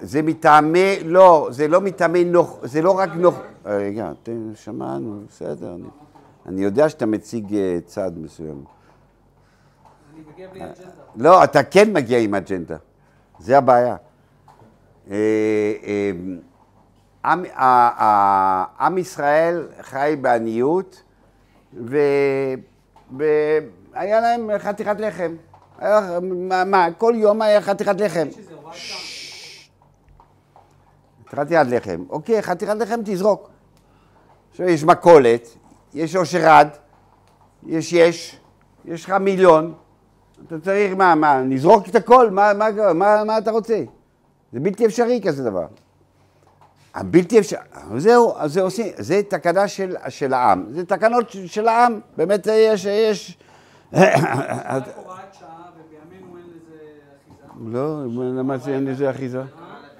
זה מטעמי, לא, זה לא מטעמי נוח, זה לא רק נוח... רגע, תן, שמענו, בסדר. אני, יודע שאתה מציג אה, צד מסוים. אני מגיע בלי אג'נדה. לא, אתה כן מגיע עם אג'נדה, זה הבעיה. עם, עם ישראל חי בעניות, והיה להם חתיכת לחם. היה- מה, מה, כל יום היה חתיכת לחם. חתיכת לחם. אוקיי, חתיכת לחם תזרוק. עכשיו יש מכולת, יש אושר עד, יש יש, יש לך מיליון, אתה צריך, מה, מה, נזרוק את הכל? מה, מה, מה, מה אתה רוצה? זה בלתי אפשרי כזה דבר. הבלתי אפשרי, זהו, אז זה עושים, זה תקנה של, של העם, זה תקנות של, של העם, באמת יש, יש... רק הוראת שעה, ובימינו אין לזה אחיזה. לא, למה זה אין לזה אחיזה?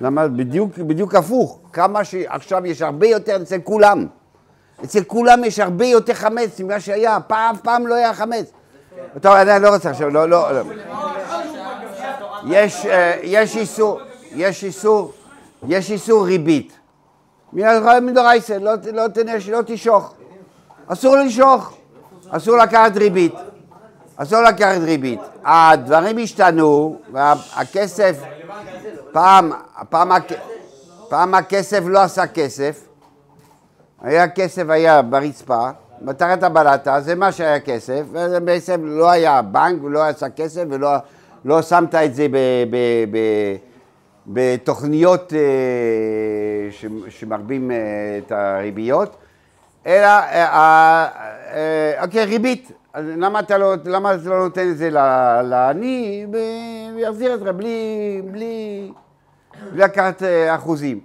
למה? בדיוק, בדיוק הפוך. כמה שעכשיו יש הרבה יותר אצל כולם. אצל כולם יש הרבה יותר חמץ ממה שהיה. פעם, פעם לא היה חמץ. טוב, אני לא רוצה עכשיו, לא, לא, לא. יש, אה, יש איסור, יש איסור, יש איסור ריבית. מדורייסה, לא, לא לא תשוך. אסור למשוך, אסור לקחת ריבית. אסור לקחת ריבית. הדברים השתנו, והכסף, פעם, פעם, פעם הכסף לא עשה כסף, היה כסף היה ברצפה, מתחת הבלטה, זה מה שהיה כסף, ובעצם לא היה בנק ולא עשה כסף ולא לא שמת את זה ב, ב, ב, בתוכניות אה, שמרבים אה, את הריביות, אלא, אה, אוקיי, ריבית. אז למה אתה לא, למה אתה לא נותן את זה לעני ויחזיר את זה בלי, בלי, בלי לקחת אחוזים.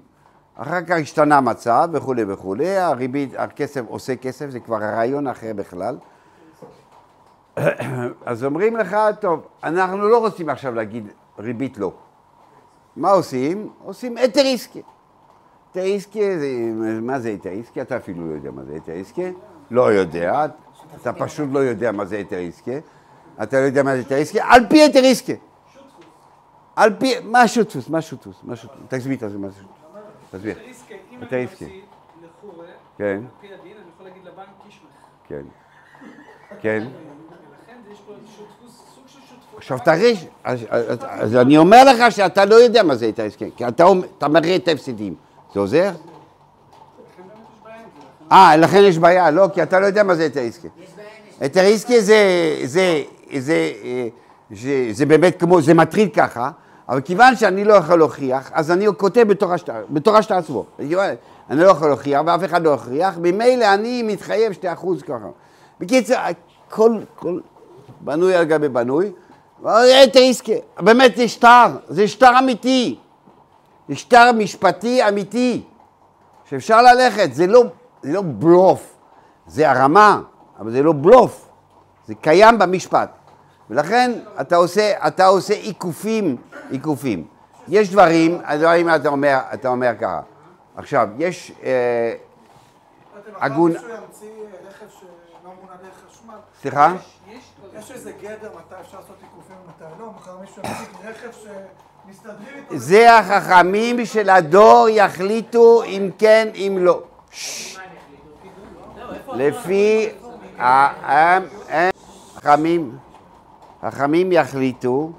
אחר כך השתנה המצב וכולי וכולי, הריבית, הכסף עושה כסף, זה כבר רעיון אחר בכלל. אז אומרים לך, טוב, אנחנו לא רוצים עכשיו להגיד ריבית לא. מה עושים? עושים היתר עסקי. היתר עסקי, זה, מה זה היתר עסקי? אתה אפילו לא יודע מה זה היתר עסקי. לא יודע, אתה פשוט לא יודע מה זה היתר עסקי. אתה לא יודע מה זה היתר עסקי, על פי היתר עסקי. על פי, מה שותפוס? מה שותפוס? מה שותפוס? תסביר, תסביר, מה זה שותפוס? תסביר. אם אני. מפסיד לחורה, כן, על פי הדין, אני יכול להגיד לבנק קישמח. כן. כן. ולכן יש פה שותפוס, סוג של שותפות. עכשיו תראה, ש- אז, אני אומר לך שאתה לא יודע מה זה היתר עסקי, כי אתה, מראה את ההפסדים. זה עוזר? אה, לכן יש בעיה, לא, כי אתה לא יודע מה זה היתר עסקי. היתר עסקי זה, זה, זה, זה, זה באמת כמו, זה מטריד ככה, אבל כיוון שאני לא יכול להוכיח, אז אני כותב בתור השטר, בתור השטר עצמו. אני לא יכול להוכיח, ואף אחד לא הוכיח, ממילא אני מתחייב שתי אחוז ככה. בקיצור, כל, כל בנוי על גבי בנוי, היתר עסקי, באמת זה שטר, זה שטר אמיתי, זה שטר משפטי אמיתי, שאפשר ללכת, זה לא, זה לא בלוף, זה הרמה, אבל זה לא בלוף, זה קיים במשפט. ולכן אתה עושה, אתה עושה עיקופים, עיקופים. יש דברים, הדברים אתה אומר, אתה אומר ככה. עכשיו, יש אה, הגון, דרך חשמל? סליחה? יש איזה גדר מתי אפשר לעשות עיקופים לא? זה החכמים של הדור יחליטו אם כן, אם לא. לפי החכמים, החכמים יחליטו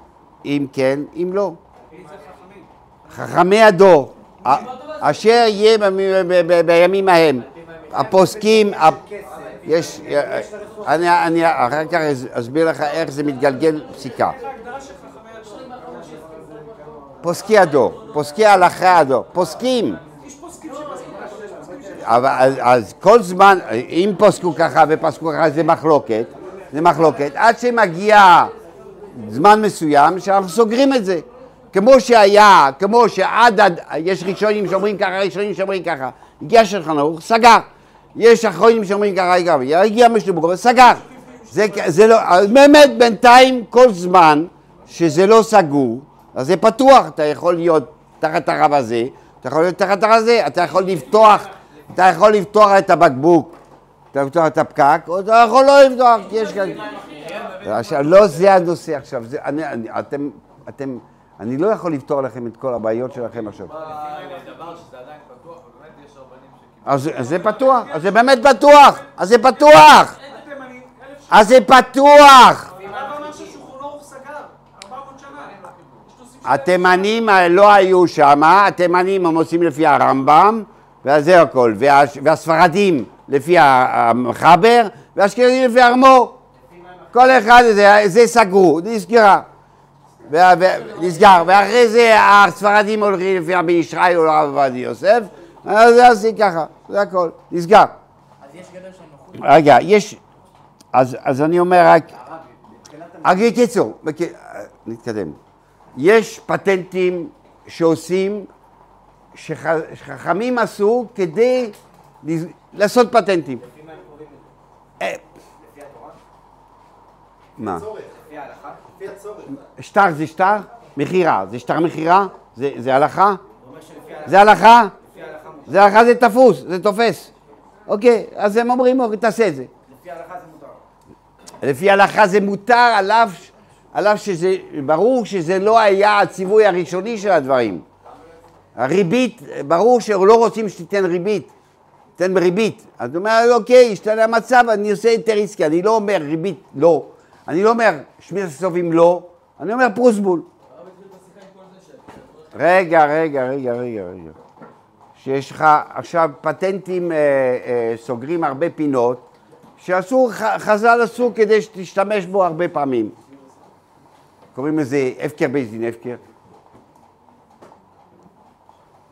אם כן, אם לא. חכמי הדור, אשר יהיה בימים ההם, הפוסקים, יש, אני אני אחר כך אסביר לך איך זה מתגלגל פסיקה. פוסקי הדור, פוסקי הלכה הדור, פוסקים. אז, אז כל זמן, אם פסקו ככה ופסקו ככה זה מחלוקת, זה מחלוקת, עד שמגיע זמן מסוים שאנחנו סוגרים את זה. כמו שהיה, כמו שעד, עד, יש ראשונים שאומרים ככה, ראשונים שאומרים ככה. הגיע שולחן ערוך, סגר. יש אחרונים שאומרים ככה, הגיע, הגיע משלובו, סגר. זה, זה לא, באמת בינתיים כל זמן שזה לא סגור, אז זה פתוח, אתה יכול להיות תחת הרב הזה, אתה יכול להיות תחת הרב הזה, אתה יכול לפתוח, אתה יכול לפתוח את הבקבוק, אתה יכול לפתוח את הפקק, או אתה יכול לא לפתוח, כי יש כאן... עכשיו, לא זה הנושא עכשיו, זה, אני, אני, אתם, אתם, אני לא יכול לפתור לכם את כל הבעיות שלכם עכשיו. דבר שזה עדיין פתוח, ובאמת יש רבנים שקיבלו. אז זה פתוח, אז זה באמת פתוח, אז זה פתוח. אז זה פתוח. הרב אמר ששולחן ערוך סגר, 400 שנה. יש נושאים ש- התימנים לא היו שם, התימנים הם עושים לפי הרמב"ם, וזה הכל, וה, והספרדים לפי המחבר, והאשכנזים לפי הארמו"ר. כל אחד, זה, זה סגרו, נסגרה. נסגר, ואחרי זה הספרדים הולכים לפי רבי ישי או הרב עובדיה יוסף, אז זה עושים ככה, זה הכל, נסגר. אז יש גדר של נוחות? רגע, יש, אז, אז אני אומר רק, רק בקיצור, בק... נתקדם. יש פטנטים שעושים, שח- שחכמים עשו כדי לז- לעשות פטנטים. אה, מה? לפי ההלכה? לפי הצורך. שטר זה שטר? מכירה. זה שטר מכירה? זה הלכה? זה הלכה? זה הלכה זה תפוס, זה תופס. אוקיי, אז הם אומרים, אוקיי, תעשה את זה. לפי ההלכה זה מותר. לפי ההלכה זה מותר, עליו, עליו שזה, ברור שזה לא היה הציווי הראשוני של הדברים. הריבית, ברור שלא רוצים שתיתן ריבית, תן בריבית. אז הוא אומר, אוקיי, השתנה המצב, אני עושה יותר עסקי, אני לא אומר ריבית לא, אני לא אומר שמירת הסופים לא, אני אומר פרוסבול. רגע, רגע, רגע, רגע, רגע. שיש לך עכשיו פטנטים, אה, אה, סוגרים הרבה פינות, שעשו, חז"ל עשו כדי שתשתמש בו הרבה פעמים. קוראים לזה הפקר בית דין הפקר.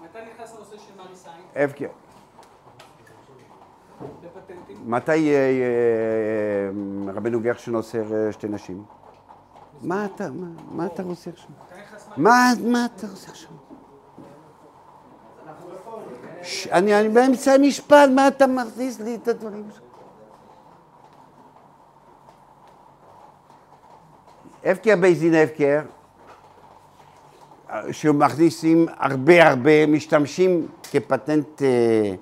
מתי? הפקר. רבנו גרשון אוסר שתי נשים? מה אתה, מה, אתה רוצה עכשיו? מה, אתה רוצה עכשיו? ש- אני, אני באמצע המשפט, מה אתה מכניס לי את הדברים שלך? הפקר בית דין הפקר, שמכניסים הרבה הרבה, משתמשים כפטנט אה,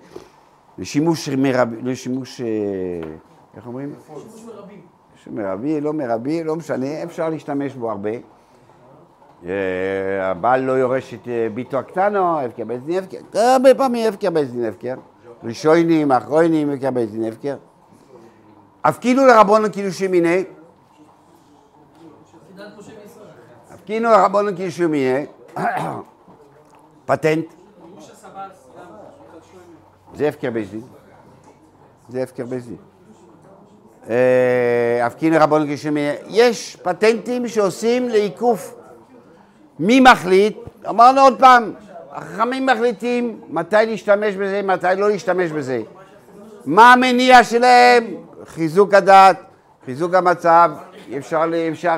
לשימוש מרבי, לשימוש, אה, איך אומרים? שימוש מרבים. מרבי, לא מרבי, לא משנה, אפשר להשתמש בו הרבה. אה, הבעל לא יורש את אה, ביתו הקטנו, בית דין הפקר, הרבה פעמים דין הפקר. ראשונים, אחרונים, בית דין הפקר. הפקינו לרבונו קידושי מיני, חידת משה וישראל. הפקינו לרבונו קידושי מיני, פטנט. זה הפקר בית דין. זה הפקר בית דין. אה, הפקין רבון כשמי... יש פטנטים שעושים לעיקוף. מי מחליט? אמרנו עוד פעם, החכמים מחליטים מתי להשתמש בזה, מתי לא להשתמש בזה. מה המניע שלהם? חיזוק הדת, חיזוק המצב, אפשר, ל- אפשר.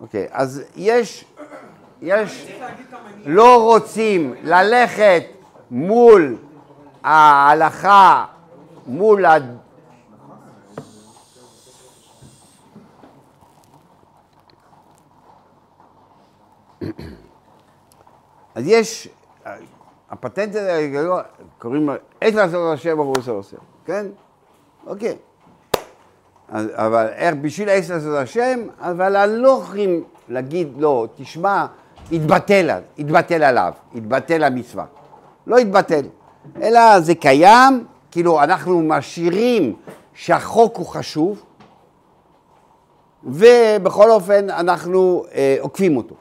אוקיי, אז יש, יש, לא רוצים ללכת מול ההלכה, מול אז יש, הפטנט הזה, קוראים לו, איך לעשות השם ברור זה עושה, כן? אוקיי. אז, אבל איך, בשביל איך לעשות השם, אבל הלוכים להגיד לו, תשמע, התבטל, התבטל עליו, התבטל המצווה. לא התבטל, אלא זה קיים, כאילו אנחנו משאירים שהחוק הוא חשוב, ובכל אופן אנחנו אה, עוקפים אותו.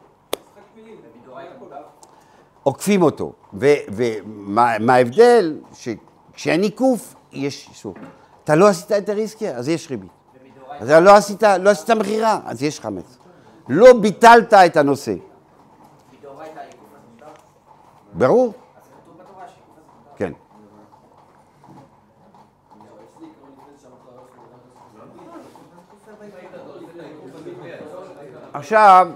עוקפים אותו. ומה מה ההבדל? שכשאין עיקוף, יש איסור. אתה לא עשית את הריסקי, אז יש ריבית. אז לא עשית, לא עשית מכירה, אז יש חמץ. לא ביטלת את הנושא. ברור. כן. עכשיו,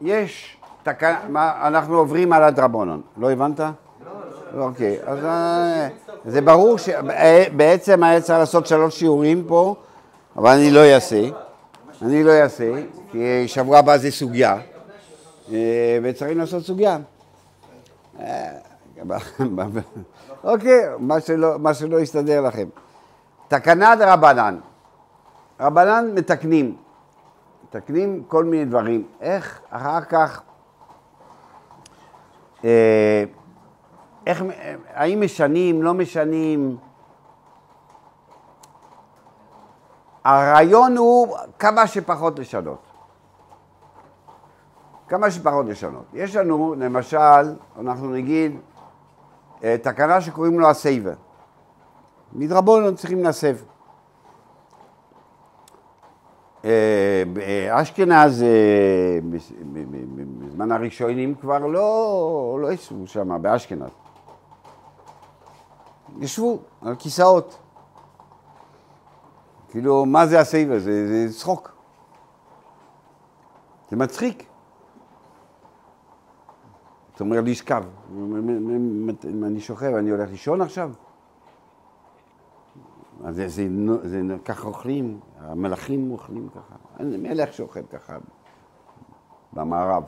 יש תקנה, מה, אנחנו עוברים על הדרבנון, לא הבנת? לא, אוקיי, אז אה, זה ברור שבעצם היה צריך לעשות שלוש שיעורים פה, אבל אני לא אעשה, אני לא אעשה, כי שבוע הבא זה סוגיה, אה, וצריכים לעשות סוגיה. אה, אוקיי, מה שלא, יסתדר לכם. תקנה דרבנן, רבנן מתקנים, מתקנים כל מיני דברים. איך אחר כך, אה, איך, האם משנים, לא משנים? הרעיון הוא כמה שפחות לשנות. כמה שפחות לשנות. יש לנו, למשל, אנחנו נגיד, אה, תקנה שקוראים לו הסייבר. מדרבנון צריכים להסב. אה, אה, ב- בזמן הראשונים כבר לא, לא ישבו שם, באשכנז. ישבו על כיסאות. כאילו, מה זה הסייבר? זה, זה צחוק. זה מצחיק. אתה אומר לי, שכב. אם אני שוכב, אני הולך לישון עכשיו? אז זה, זה, זה, נו- ככה אוכלים, המלאכים אוכלים ככה. אין מלך שאוכל ככה במערב.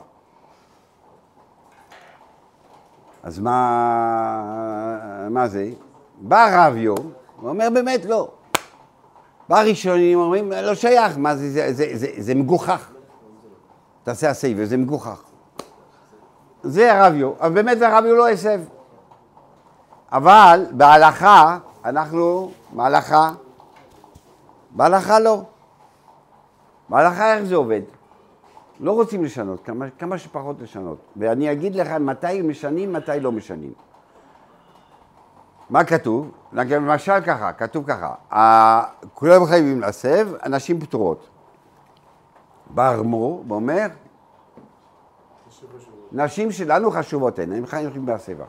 אז מה, מה זה? בא רביו, הוא אומר באמת לא. בא ראשונים, אומרים, לא שייך, מה זה, זה, זה, זה, זה מגוחך. תעשה הסייבר, זה מגוחך. זה רביו, אבל באמת הרביו לא הסב. אבל בהלכה, אנחנו, בהלכה, בהלכה לא. בהלכה איך זה עובד? לא רוצים לשנות, כמה, כמה שפחות לשנות. ואני אגיד לך מתי משנים, מתי לא משנים. מה כתוב? למשל ככה, כתוב ככה, כולם חייבים להסב, הנשים פטורות. בא ארמו"ר ואומר, נשים שלנו חשובות הן, הן חייבים בהסבה.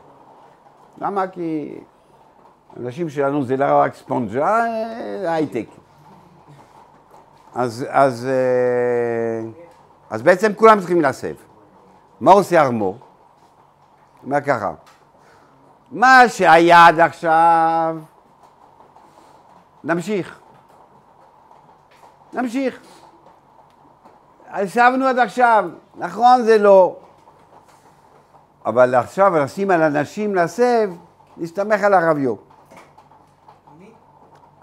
למה? כי הנשים שלנו זה לא רק ספונג'ה, זה הייטק. אז, אז, אה, אז בעצם כולם צריכים להסב. מה עושה ארמו"ר? אומר ככה, מה שהיה עד עכשיו, נמשיך. נמשיך. ישבנו עד עכשיו, נכון זה לא, אבל עכשיו נשים על אנשים להסב, נסתמך על הרביו.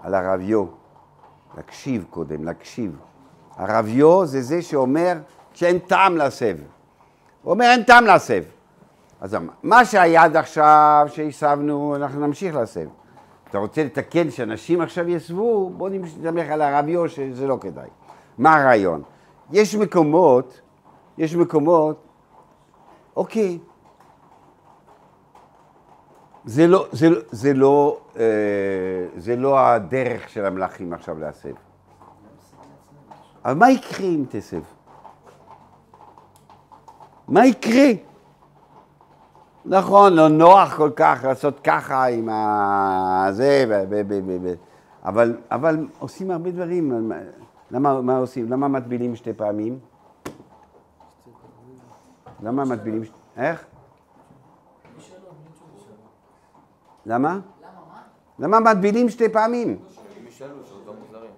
על הרביו. להקשיב קודם, להקשיב. הרביו זה זה שאומר שאין טעם להסב. הוא אומר אין טעם להסב. אז מה שהיה עד עכשיו שהסבנו, אנחנו נמשיך להסב. אתה רוצה לתקן שאנשים עכשיו יסבו, בוא נסתמך על הרביו שזה לא כדאי. מה הרעיון? יש מקומות, יש מקומות, אוקיי, זה לא, זה, זה, לא, אה, זה לא הדרך של המלאכים עכשיו להסב. אבל מה יקרה אם תסב? מה יקרה? נכון, לא נוח כל כך לעשות ככה עם ה... זה. ו... ו... ו... ו... אבל, אבל עושים הרבה דברים. למה, מה עושים? למה מטבילים שתי פעמים? למה מטבילים... איך? למה? למה מטבילים שתי פעמים?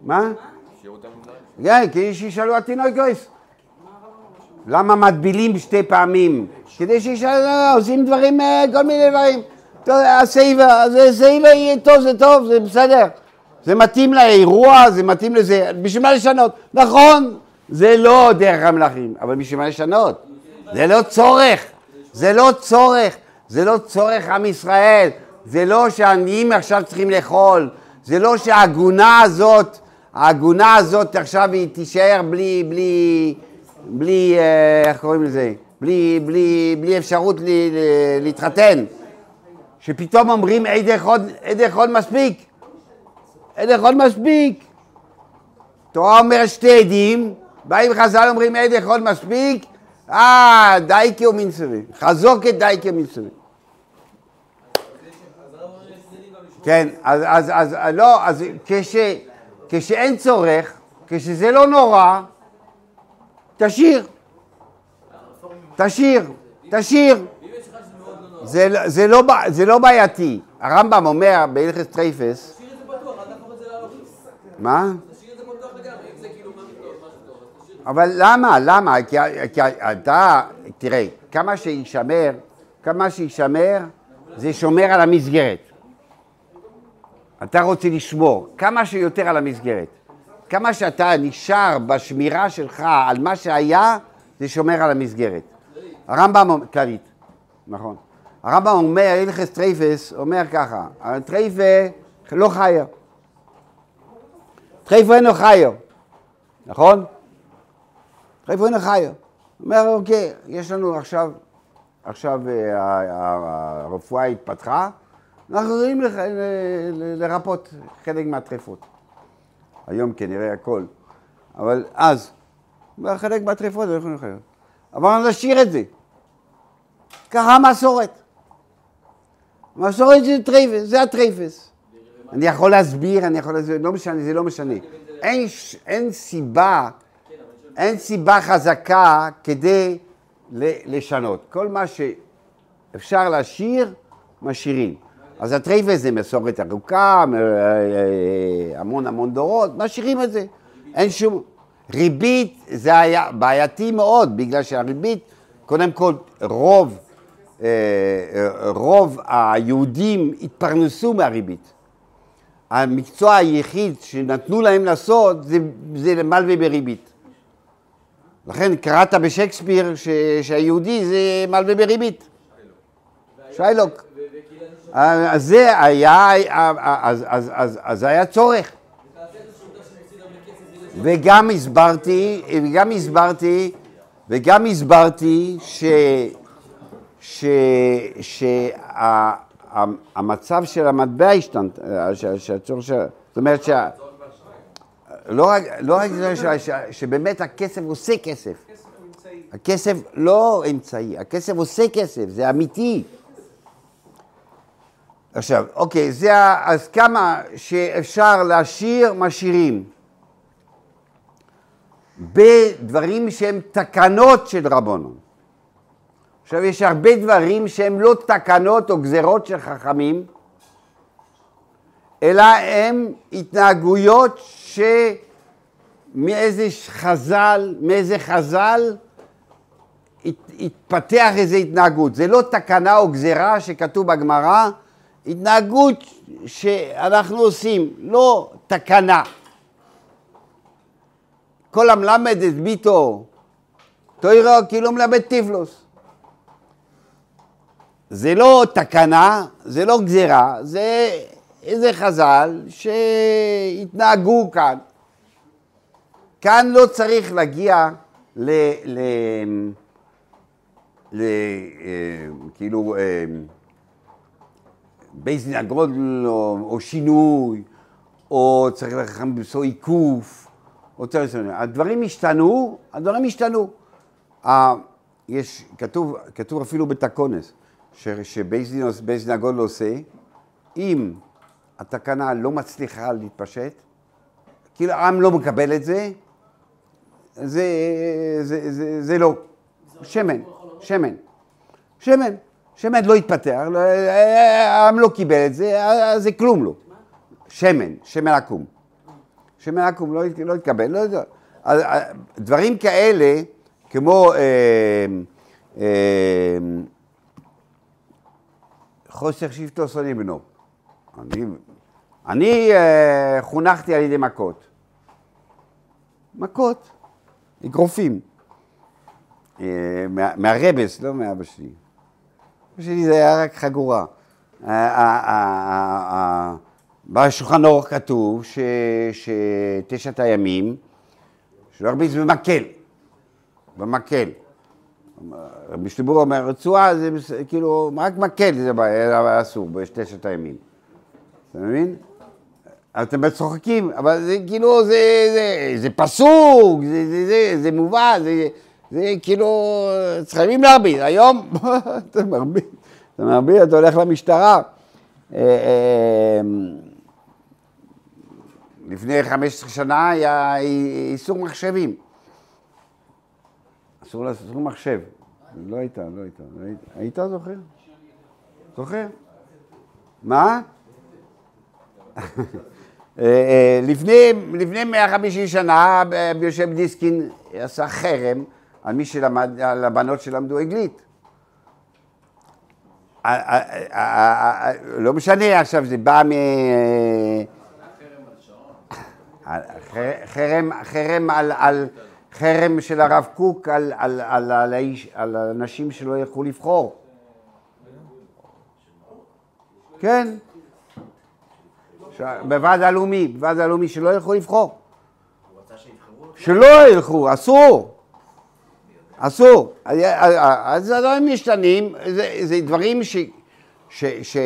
מה? כן, כי שישאלו התינוקוס. למה מטבילים שתי פעמים? כדי שישאלו, לא, לא, עושים דברים, אה, כל מיני דברים. טוב, הסייבר, זה סייבר יהיה טוב, זה טוב, זה בסדר. זה מתאים לאירוע, זה מתאים לזה, בשביל מה לשנות? נכון, זה לא דרך המלכים, אבל בשביל מה לשנות? זה לא צורך, זה לא צורך, זה לא צורך עם ישראל, זה לא שהעניים עכשיו צריכים לאכול, זה לא שהעגונה הזאת, העגונה הזאת עכשיו היא תישאר בלי, בלי, בלי, אה, איך קוראים לזה? בלי, בלי, בלי אפשרות ל, ל, להתחתן. שפתאום אומרים עדי חוד, עדי חוד מספיק, עדי חוד מספיק. תורה אומרת שתי עדים, באים חז"ל אומרים עדי חוד מספיק, אה, דייקה ומינסרי, חזוקת דייקה ומינסרי. כן, אז, אז, אז, לא, אז כש, כשאין צורך, כשזה לא נורא, תשאיר. תשאיר, תשאיר. זה, לא- זה, לא, זה לא בעייתי. הרמב"ם אומר בהלכס טרייפס, תשאיר את זה פתוח, אל תהפוך את זה להלוך. מה? אבל למה? למה? כי, כי אתה, תראה, כמה שישמר, כמה שישמר, זה שומר על המסגרת. אתה רוצה לשמור כמה שיותר על המסגרת. כמה שאתה נשאר בשמירה שלך על מה שהיה, זה שומר על המסגרת. הרמב"ם, אומר- כללית, נכון. הרמב"ם אומר, הלכס טרייפס, אומר ככה, הטרייפה לא חיה. טרייפה אינו חיה, נכון? טרייפה אינו חיה. אומר, אוקיי, יש לנו עכשיו, עכשיו אה, ה- ה- הרפואה התפתחה, אנחנו יכולים לח- לרפות חלק מהטרפות. היום כנראה הכל, אבל אז, חלק מהטרפות אנחנו יכולים לחיות. אבל נשאיר את זה. ככה המסורת. מסורת זה טרייפס, זה הטרייפס. אני יכול להסביר, אני יכול להסביר, לא משנה, זה לא משנה. אין, אין סיבה, אין סיבה חזקה כדי לשנות. כל מה שאפשר להשאיר, משאירים. אז הטרייפס זה מסורת ארוכה, אה, אה, המון המון דורות, משאירים את זה. אין שום... ריבית זה היה בעייתי מאוד, בגלל שהריבית, קודם כל, רוב, אה, רוב היהודים התפרנסו מהריבית. המקצוע היחיד שנתנו להם לעשות זה, זה מלווה בריבית. לכן קראת בשייקספיר ש, שהיהודי זה מלווה בריבית. שיילוק. אז זה היה, אז, אז, אז, אז היה צורך. וגם הסברתי, וגם הסברתי, וגם הסברתי ש... ש... שהמצב של המטבע השתנה, ש- שהצורך של... זאת אומרת שה... לא רק, לא רק זה ש- ש- שבאמת הכסף עושה כסף. כסף הוא אמצעי. הכסף לא אמצעי, הכסף עושה כסף, זה אמיתי. עכשיו, אוקיי, זה, אז כמה שאפשר להשאיר, משאירים. בדברים שהם תקנות של רבונון. עכשיו, יש הרבה דברים שהם לא תקנות או גזרות של חכמים, אלא הם התנהגויות שמאיזה חז"ל, מאיזה חז"ל הת- התפתח איזו התנהגות. זה לא תקנה או גזרה שכתוב בגמרא, התנהגות שאנחנו עושים, לא תקנה. כל המלמד את ביתו תוירו כאילו מלמד טיפלוס. זה לא תקנה, זה לא גזירה, זה איזה חז"ל שהתנהגו כאן. כאן לא צריך להגיע ל... ל... ל... אה, כאילו... בייס דין הגודל או, או שינוי, או צריך לחכם בסו עיקוף, או צריך... הדברים השתנו, הדברים השתנו. יש, כתוב, כתוב אפילו בתקונס, ש- שבייס דין, בייס דין הגודל עושה, אם התקנה לא מצליחה להתפשט, כאילו העם לא מקבל את זה, זה, זה, זה, זה לא. שמן, שמן. שמן. שמן לא התפתח, לא- העם לא קיבל את זה, אז זה כלום לא. שמן, שמן עקום. שמן עקום לא, לא התקבל. לא, יודע. אה, דברים כאלה, כמו אה, אה, חוסר שבטו שונא בנו. אני, אה, חונכתי על ידי מכות. מכות, אגרופים. אה, מה- מהרבס, לא מאבא שלי. שלי זה היה רק חגורה. בשולחן אורך כתוב שתשעת הימים, שלא הרביץ במקל, במקל. רבי שטיבור אומר, רצועה זה כאילו, רק מקל זה אסור, בשתשת הימים. אתה מבין? אתם צוחקים, אבל זה כאילו, זה, זה, זה פסוק, זה, זה, זה, זה מובן, זה, זה כאילו, חייבים להרביץ. היום אתה מרביץ, אתה מרביץ, אתה הולך למשטרה. אה, אה, לפני 15 שנה היה איסור מחשבים. אסור לעשות מחשב. לא היית, לא היית. לא היית, היית זוכר? זוכר? מה? אה, לפני, לפני 150 שנה יושב דיסקין עשה חרם על מי שלמד, על הבנות שלמדו אנגלית. לא משנה עכשיו, זה בא מ... חרם, חרם על, על, חרם של הרב קוק על, על, על, על, האיש, על האנשים שלא ילכו לבחור. כן. בוועד הלאומי, בוועד הלאומי שלא ילכו לבחור. שלא ילכו, אסור. אסור. אז- אז הדברים משתנים, זה, זה דברים ש, ש, ש,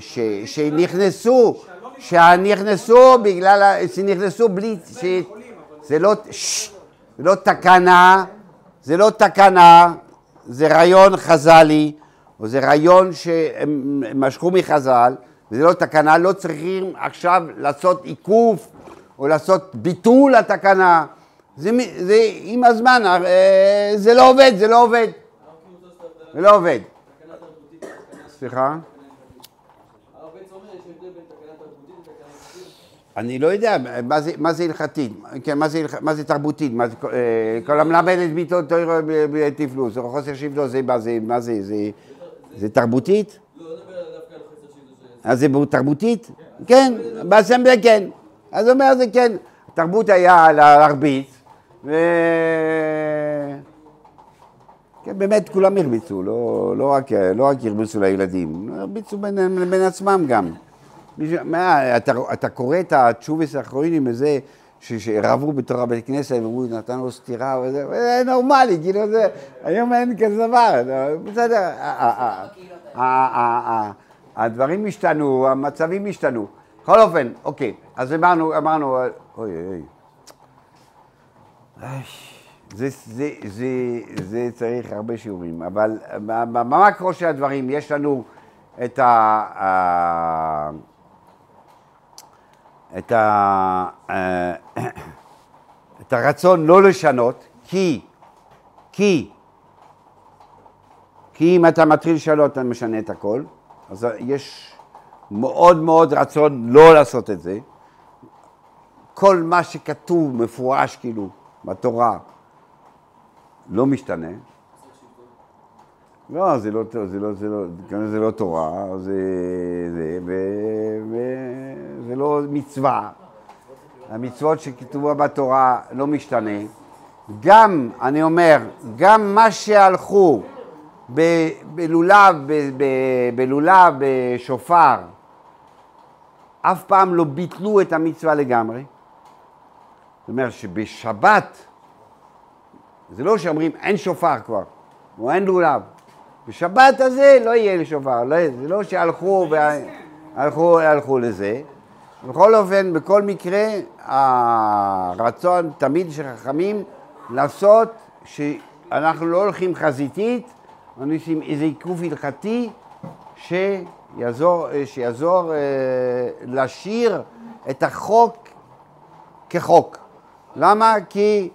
ש, שנכנסו, שנכנסו בגלל, שנכנסו בלי, ש, זה לא, זה לא תקנה, זה לא תקנה, זה רעיון חז"לי, או זה רעיון שהם משכו מחז"ל, וזה לא תקנה, לא צריכים עכשיו לעשות עיכוב או לעשות ביטול התקנה. זה, זה עם הזמן, אה, זה לא עובד, זה לא עובד. זה לא עובד. סליחה? אני לא יודע, מה זה, זה הלכתית? כן, מה זה, זה תרבותית? זה, אה, כל המלמד את ביתו תוירו תפלוס, או חוסר שבטו, זה מה זה, זה, זה, זה תרבותית? אז זה תרבותית? כן, באסמבליה כן. אז הוא אומר זה כן. התרבות היה להרביץ, ו... כן, באמת כולם הרביצו, לא, לא, רק, לא רק הרביצו לילדים, הרביצו בין, בין עצמם גם. מה, אתה, אתה קורא את התשובס האחרונים וזה, ש- שרבו בתוך הבית כנסת ואמרו, נתן לו סטירה וזה, זה נורמלי, כאילו זה, היום אין כזה דבר, בסדר, הדברים השתנו, המצבים השתנו. בכל אופן, אוקיי, אז אמרנו, אמרנו, אוי אוי. זה, זה, זה, זה צריך הרבה שיעורים, אבל במקרו של הדברים יש לנו את. ה- את, ה, אה, את הרצון לא לשנות, כי, כי, כי אם אתה מתחיל לשנות אתה משנה את הכל, אז יש מאוד מאוד רצון לא לעשות את זה. כל מה שכתוב מפורש כאילו בתורה לא משתנה. לא, זה לא, זה לא, זה לא, זה לא תורה, זה, זה, ו, ו, זה לא מצווה. המצוות שכתובה בתורה לא משתנה. גם, אני אומר, גם מה שהלכו בלולב, ב- ב- בלולב, בשופר, אף פעם לא ביטלו את המצווה לגמרי. אומרת שבשבת, זה לא שאומרים אין שופר כבר, או אין לולב. בשבת הזה לא יהיה לשופר, לא, זה לא שהלכו והלכו, הלכו לזה. בכל אופן, בכל מקרה, הרצון תמיד של חכמים לעשות שאנחנו לא הולכים חזיתית, אנחנו עושים איזה עיכוב הלכתי שיעזור, שיעזור אה, להשאיר את החוק כחוק. למה? כי,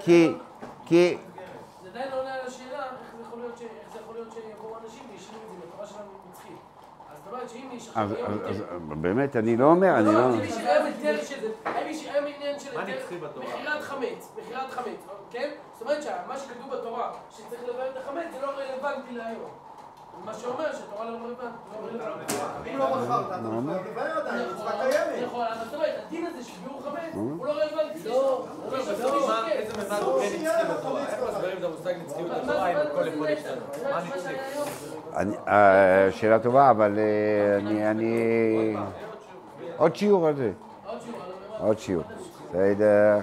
כי, כי, זה עדיין לא עונה על השאלה, איך זה יכול להיות שיבואו אנשים וישנו את זה בתורה שלנו נצחית. אז זאת אומרת שאם יש אז, באמת, אני לא אומר, אני לא, לא... אם יש היום עניין של מה היתר... נצחי בתורה? מכירת חמץ, מכירת חמץ, כן? זאת אומרת שמה שכתוב בתורה, שצריך לבאר את החמץ, זה לא רלוונטי להיום. מה שאומר שהתורה לא רלוונטית. לא. אם לא מכרת, אתה יכול לבאר עדיין, מצווה קיימת. נכון, אבל זאת אומרת, הדין הזה של ביאור חמץ, הוא לא רלוונטי. לא, מה- איזה ממד הוא כן נצחי בתורה? איך מסבירים את המושג נצחיות בתורה אם הכל יכול להשתנות? אה, שאלה טובה, אבל אה, אני. עוד שיעור על זה. עוד שיעור. בסדר.